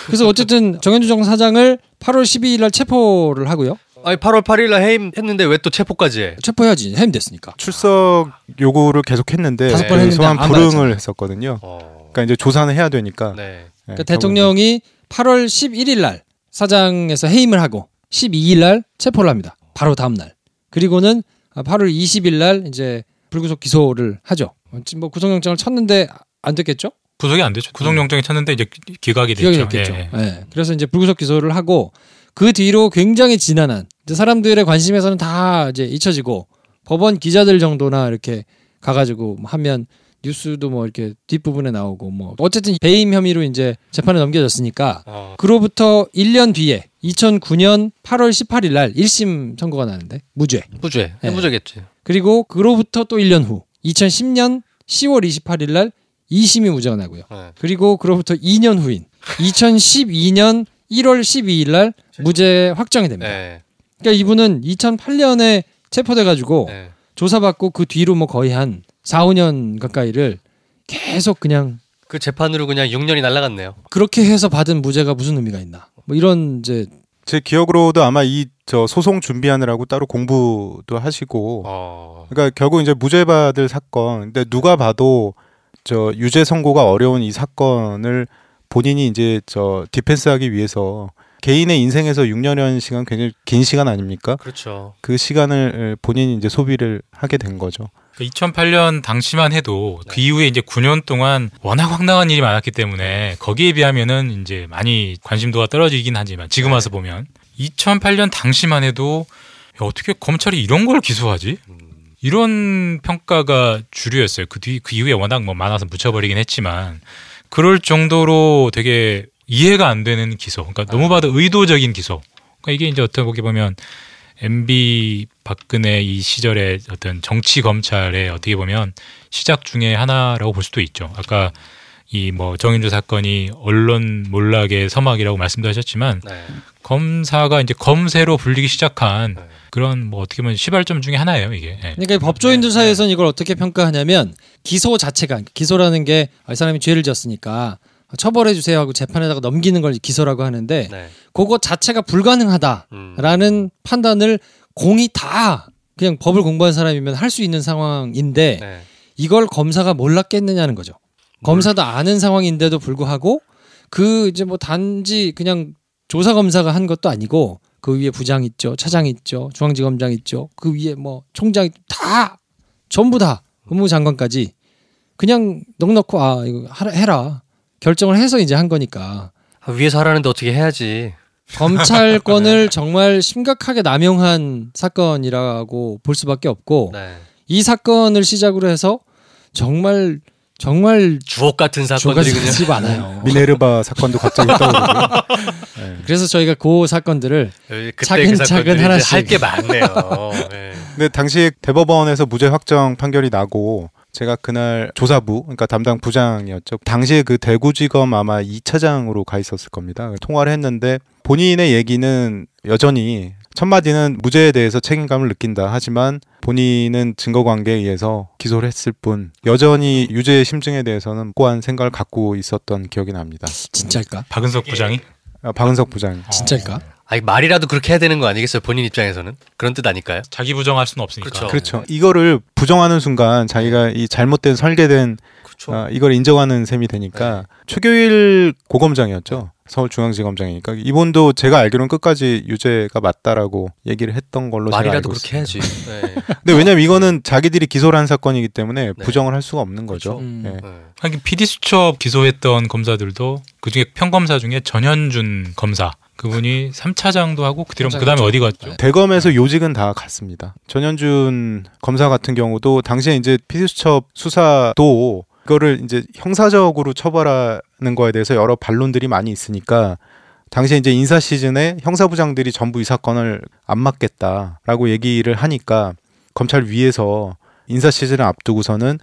그래서 어쨌든 정현주 정 사장을 8월 12일 날 체포를 하고요. 아니 8월 8일 날 해임 했는데 왜 또 체포까지 해? 체포해야지. 해임됐으니까. 출석 요구를 계속 했는데 다섯 번그 소환 했는데 안 불응을 받았잖아요. 했었거든요. 어. 그러니까 이제 조사는 해야 되니까. 네. 예, 그러니까 대통령이 8월 11일 날 사장에서 해임을 하고 12일 날 체포를 합니다. 바로 다음 날. 그리고는 8월 20일 날 이제 불구속 기소를 하죠. 지금 뭐 구속영장을 쳤는데 안 됐겠죠? 구속이 안 되죠. 구속영장이 쳤는데 이제 기각이 됐죠. 됐겠죠. 예, 예. 예. 그래서 이제 불구속 기소를 하고 그 뒤로 굉장히 지난한 이제 사람들의 관심에서는 다 이제 잊혀지고 법원 기자들 정도나 이렇게 가가지고 하면 뉴스도 뭐 이렇게 뒷부분에 나오고 뭐 어쨌든 배임 혐의로 이제 재판에 넘겨졌으니까 어. 그로부터 1년 뒤에 2009년 8월 18일 날 1심 선고가 나는데 무죄. 무죄. 네. 무죄겠지. 그리고 그로부터 또 1년 후 2010년 10월 28일 날 2심이 무죄가 나고요. 네. 그리고 그로부터 2년 후인 2012년 1월 12일 날 무죄 확정이 됩니다. 네. 그러니까 이분은 2008년에 체포돼 가지고 네. 조사받고 그 뒤로 뭐 거의 한 4, 5년 가까이를 계속 그냥 그 재판으로 그냥 6년이 날라갔네요. 그렇게 해서 받은 무죄가 무슨 의미가 있나? 뭐 이런 이제 제 기억으로도 아마 이 저 소송 준비하느라고 따로 공부도 하시고 어. 그러니까 결국 이제 무죄 받을 사건. 근데 누가 봐도 저 유죄 선고가 어려운 이 사건을 본인이 이제 저 디펜스하기 위해서 개인의 인생에서 6년이라는 시간 굉장히 긴 시간 아닙니까? 그렇죠. 그 시간을 본인이 이제 소비를 하게 된 거죠. 2008년 당시만 해도 네. 그 이후에 이제 9년 동안 워낙 황당한 일이 많았기 때문에 거기에 비하면은 이제 많이 관심도가 떨어지긴 하지만 지금 네. 와서 보면 2008년 당시만 해도 야, 어떻게 검찰이 이런 걸 기소하지? 음. 이런 평가가 주류였어요. 그 뒤 그 이후에 워낙 뭐 많아서 묻혀버리긴 했지만 그럴 정도로 되게 이해가 안 되는 기소. 그러니까 너무 봐도 의도적인 기소. 그러니까 이게 이제 어떻게 보면 MB 박근혜 이 시절의 어떤 정치 검찰의 어떻게 보면 시작 중에 하나라고 볼 수도 있죠. 아까 이 뭐 정윤주 사건이 언론 몰락의 서막이라고 말씀도 하셨지만 네. 검사가 이제 검세로 불리기 시작한 네. 그런 뭐 어떻게 보면 시발점 중에 하나예요 이게. 예. 그러니까 이 법조인들 사이에서는 이걸 어떻게 평가하냐면 기소 자체가 그러니까 기소라는 게 이 사람이 죄를 지었으니까 처벌해 주세요 하고 재판에다가 넘기는 걸 기소라고 하는데 네. 그거 자체가 불가능하다라는 음. 판단을 공이 다 그냥 법을 공부한 사람이면 할 수 있는 상황인데 네. 이걸 검사가 몰랐겠느냐는 거죠. 검사도 아는 상황인데도 불구하고 그 이제 뭐 단지 그냥 조사 검사가 한 것도 아니고 그 위에 부장 있죠, 차장 있죠, 중앙지검장 있죠, 그 위에 뭐 총장 다 전부 다 법무장관까지 그냥 넉넉고 아 이거 하라, 해라 결정을 해서 이제 한 거니까 아, 위에서 하라는데 어떻게 해야지. 검찰권을 <laughs> 정말 심각하게 남용한 사건이라고 볼 수밖에 없고 네. 이 사건을 시작으로 해서 정말 정말 주옥 같은 사건들이 그냥 많아요. <laughs> 미네르바 사건도 갑자기 떠오르고. <laughs> 그래서 저희가 그 사건들을 그때 그 차근차근 사건들이 하나씩. 할 게 많네요. 네. 근데 당시에 대법원에서 무죄 확정 판결이 나고 제가 그날 조사부, 그러니까 담당 부장이었죠. 당시에 그 대구지검 아마 2차장으로 가 있었을 겁니다. 통화를 했는데 본인의 얘기는 여전히 첫 마디는 무죄에 대해서 책임감을 느낀다. 하지만 본인은 증거 관계에 의해서 기소를 했을 뿐 여전히 유죄의 심증에 대해서는 고한 생각을 갖고 있었던 기억이 납니다. 진짜일까? 박은석 부장이 아, 박은석 부장. 진짜일까? 아니 말이라도 그렇게 해야 되는 거 아니겠어요? 본인 입장에서는 그런 뜻 아닐까요? 자기 부정할 수는 없으니까. 그렇죠. 그렇죠. 이거를 부정하는 순간 자기가 이 잘못된 설계된 그렇죠. 아, 이걸 인정하는 셈이 되니까 최교일 고검장이었죠. 서울중앙지검장이니까 이분도 제가 알기로는 끝까지 유죄가 맞다라고 얘기를 했던 걸로 제가 말이라도 알고 그렇게 있습니다. 해야지. 네. <laughs> 근데 왜냐면 이거는 자기들이 기소를 한 사건이기 때문에 네. 부정을 할 수가 없는 거죠. 그렇죠. 음. 예. 네. 하긴 PD 수첩 기소했던 검사들도 그중에 평검사 중에 전현준 검사 그분이 3차장도 하고 그 뒤로 그다음에 쪽. 어디 갔죠? 네. 대검에서 요직은 다 같습니다. 전현준 검사 같은 경우도 당시에 이제 피디수첩 수사도 이거를 이제 형사적으로 처벌하는 거에 대해서 여러 반론들이 많이 있으니까 당시에 이제 인사 시즌에 형사부장들이 전부 이 사건을 안 맡겠다라고 얘기를 하니까 검찰 위에서 인사 시즌을 앞두고서는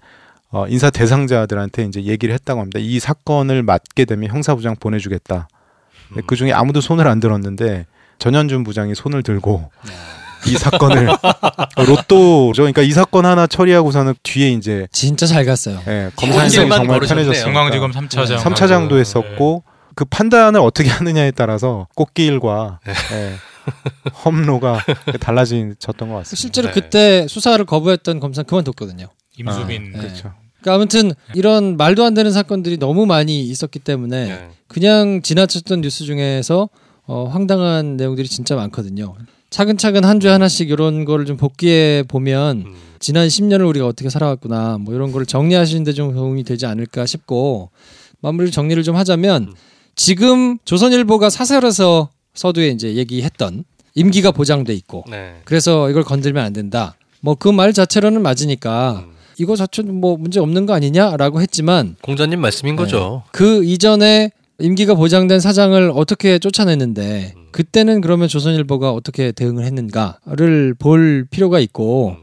어, 인사 대상자들한테 이제 얘기를 했다고 합니다. 이 사건을 맡게 되면 형사부장 보내주겠다. 근데 그 중에 아무도 손을 안 들었는데 전현준 부장이 손을 들고 이 사건을 <laughs> 로또죠. 그러니까 이 사건 하나 처리하고서는 뒤에 이제 진짜 잘 갔어요. 예, 검사님들이 일만 정말. 편해졌어요. 중앙지검 3차장. 네. 3차장도 네. 했었고 그 판단을 어떻게 하느냐에 따라서 꽃길과 예, 험로가 달라졌던 것 같습니다. 실제로 네. 그때 수사를 거부했던 검사 그만뒀거든요. 임수빈 아, 네. 그렇죠. 그러니까 아무튼 이런 말도 안 되는 사건들이 너무 많이 있었기 때문에 네. 그냥 지나쳤던 뉴스 중에서 어, 황당한 내용들이 진짜 많거든요. 차근차근 한 주에 하나씩 이런 거를 좀 복귀해 보면 음. 지난 10년을 우리가 어떻게 살아왔구나 뭐 이런 거를 정리하시는데 좀 도움이 되지 않을까 싶고 마무리 정리를 좀 하자면 음. 지금 조선일보가 사설에서 서두에 이제 얘기했던 임기가 보장돼 있고 네. 그래서 이걸 건들면 안 된다. 뭐 그 말 자체로는 맞으니까 음. 이거 자체는 뭐 문제 없는 거 아니냐라고 했지만 공자님 말씀인 네. 거죠. 그 이전에 임기가 보장된 사장을 어떻게 쫓아냈는데 음. 그때는 그러면 조선일보가 어떻게 대응을 했는가를 볼 필요가 있고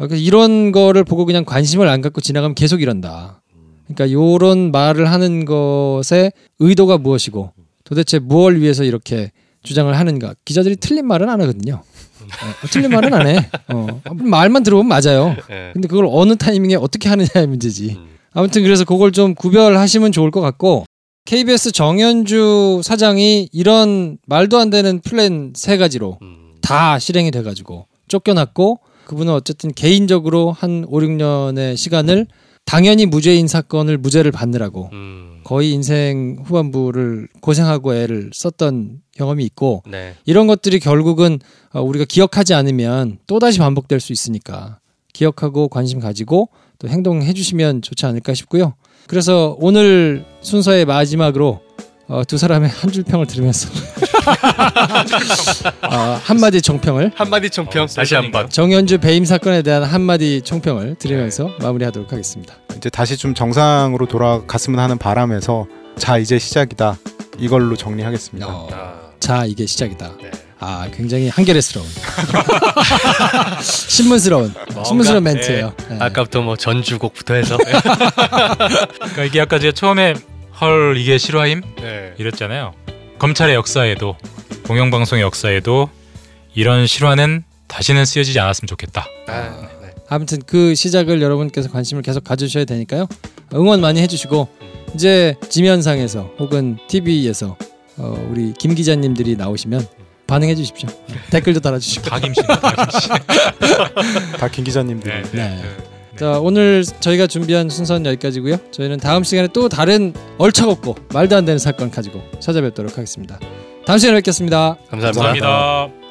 음. 이런 거를 보고 그냥 관심을 안 갖고 지나가면 계속 이런다. 그러니까 요런 말을 하는 것의 의도가 무엇이고 도대체 무엇을 위해서 이렇게 주장을 하는가. 기자들이 틀린 말은 안 하거든요. 어, 틀린 말은 안 해. 어, 말만 들어보면 맞아요. 네. 근데 그걸 어느 타이밍에 어떻게 하느냐의 문제지. 음. 아무튼 그래서 그걸 좀 구별하시면 좋을 것 같고 KBS 정현주 사장이 이런 말도 안 되는 플랜 세 가지로 음. 다 실행이 돼가지고 쫓겨났고 그분은 어쨌든 개인적으로 한 5, 6년의 시간을 당연히 무죄인 사건을 무죄를 받느라고 음. 거의 인생 후반부를 고생하고 애를 썼던 경험이 있고 네. 이런 것들이 결국은 어, 우리가 기억하지 않으면 또 다시 반복될 수 있으니까 기억하고 관심 가지고 또 행동해 주시면 좋지 않을까 싶고요. 그래서 오늘 순서의 마지막으로 어, 두 사람의 한 줄 평을 들으면서 어, <laughs> 한마디 총평을 한마디 총평 어, 다시 한번. 정현주 배임 사건에 대한 한마디 총평을 들으면서 마무리하도록 하겠습니다. 이제 다시 좀 정상으로 돌아갔으면 하는 바람에서 자 이제 시작이다 이걸로 정리하겠습니다. 어, 아, 자 이게 시작이다. 네. 아 굉장히 한결의스러운 <laughs> 신문스러운 신문스러운 멘트예요. 네. 아까부터 뭐 전주곡부터 해서. <laughs> 그러니까 이게 아까 제가 처음에 헐 이게 실화임 네. 이랬잖아요. 검찰의 역사에도 공영방송의 역사에도 이런 실화는 다시는 쓰여지지 않았으면 좋겠다. 아, 네. 아무튼 그 시작을 여러분께서 관심을 계속 가주셔야 되니까요. 응원 많이 해주시고 이제 지면상에서 혹은 TV에서 어, 우리 김 기자님들이 나오시면 반응해 주십시오. 댓글도 달아주시고. 박임씨, 박임씨. <laughs> 다김 기자님들. 네, 네. 네. 자 오늘 저희가 준비한 순서는 여기까지고요. 저희는 다음 시간에 또 다른 얼척없고 말도 안 되는 사건 가지고 찾아뵙도록 하겠습니다. 다음 시간에 뵙겠습니다. 감사합니다. 감사합니다.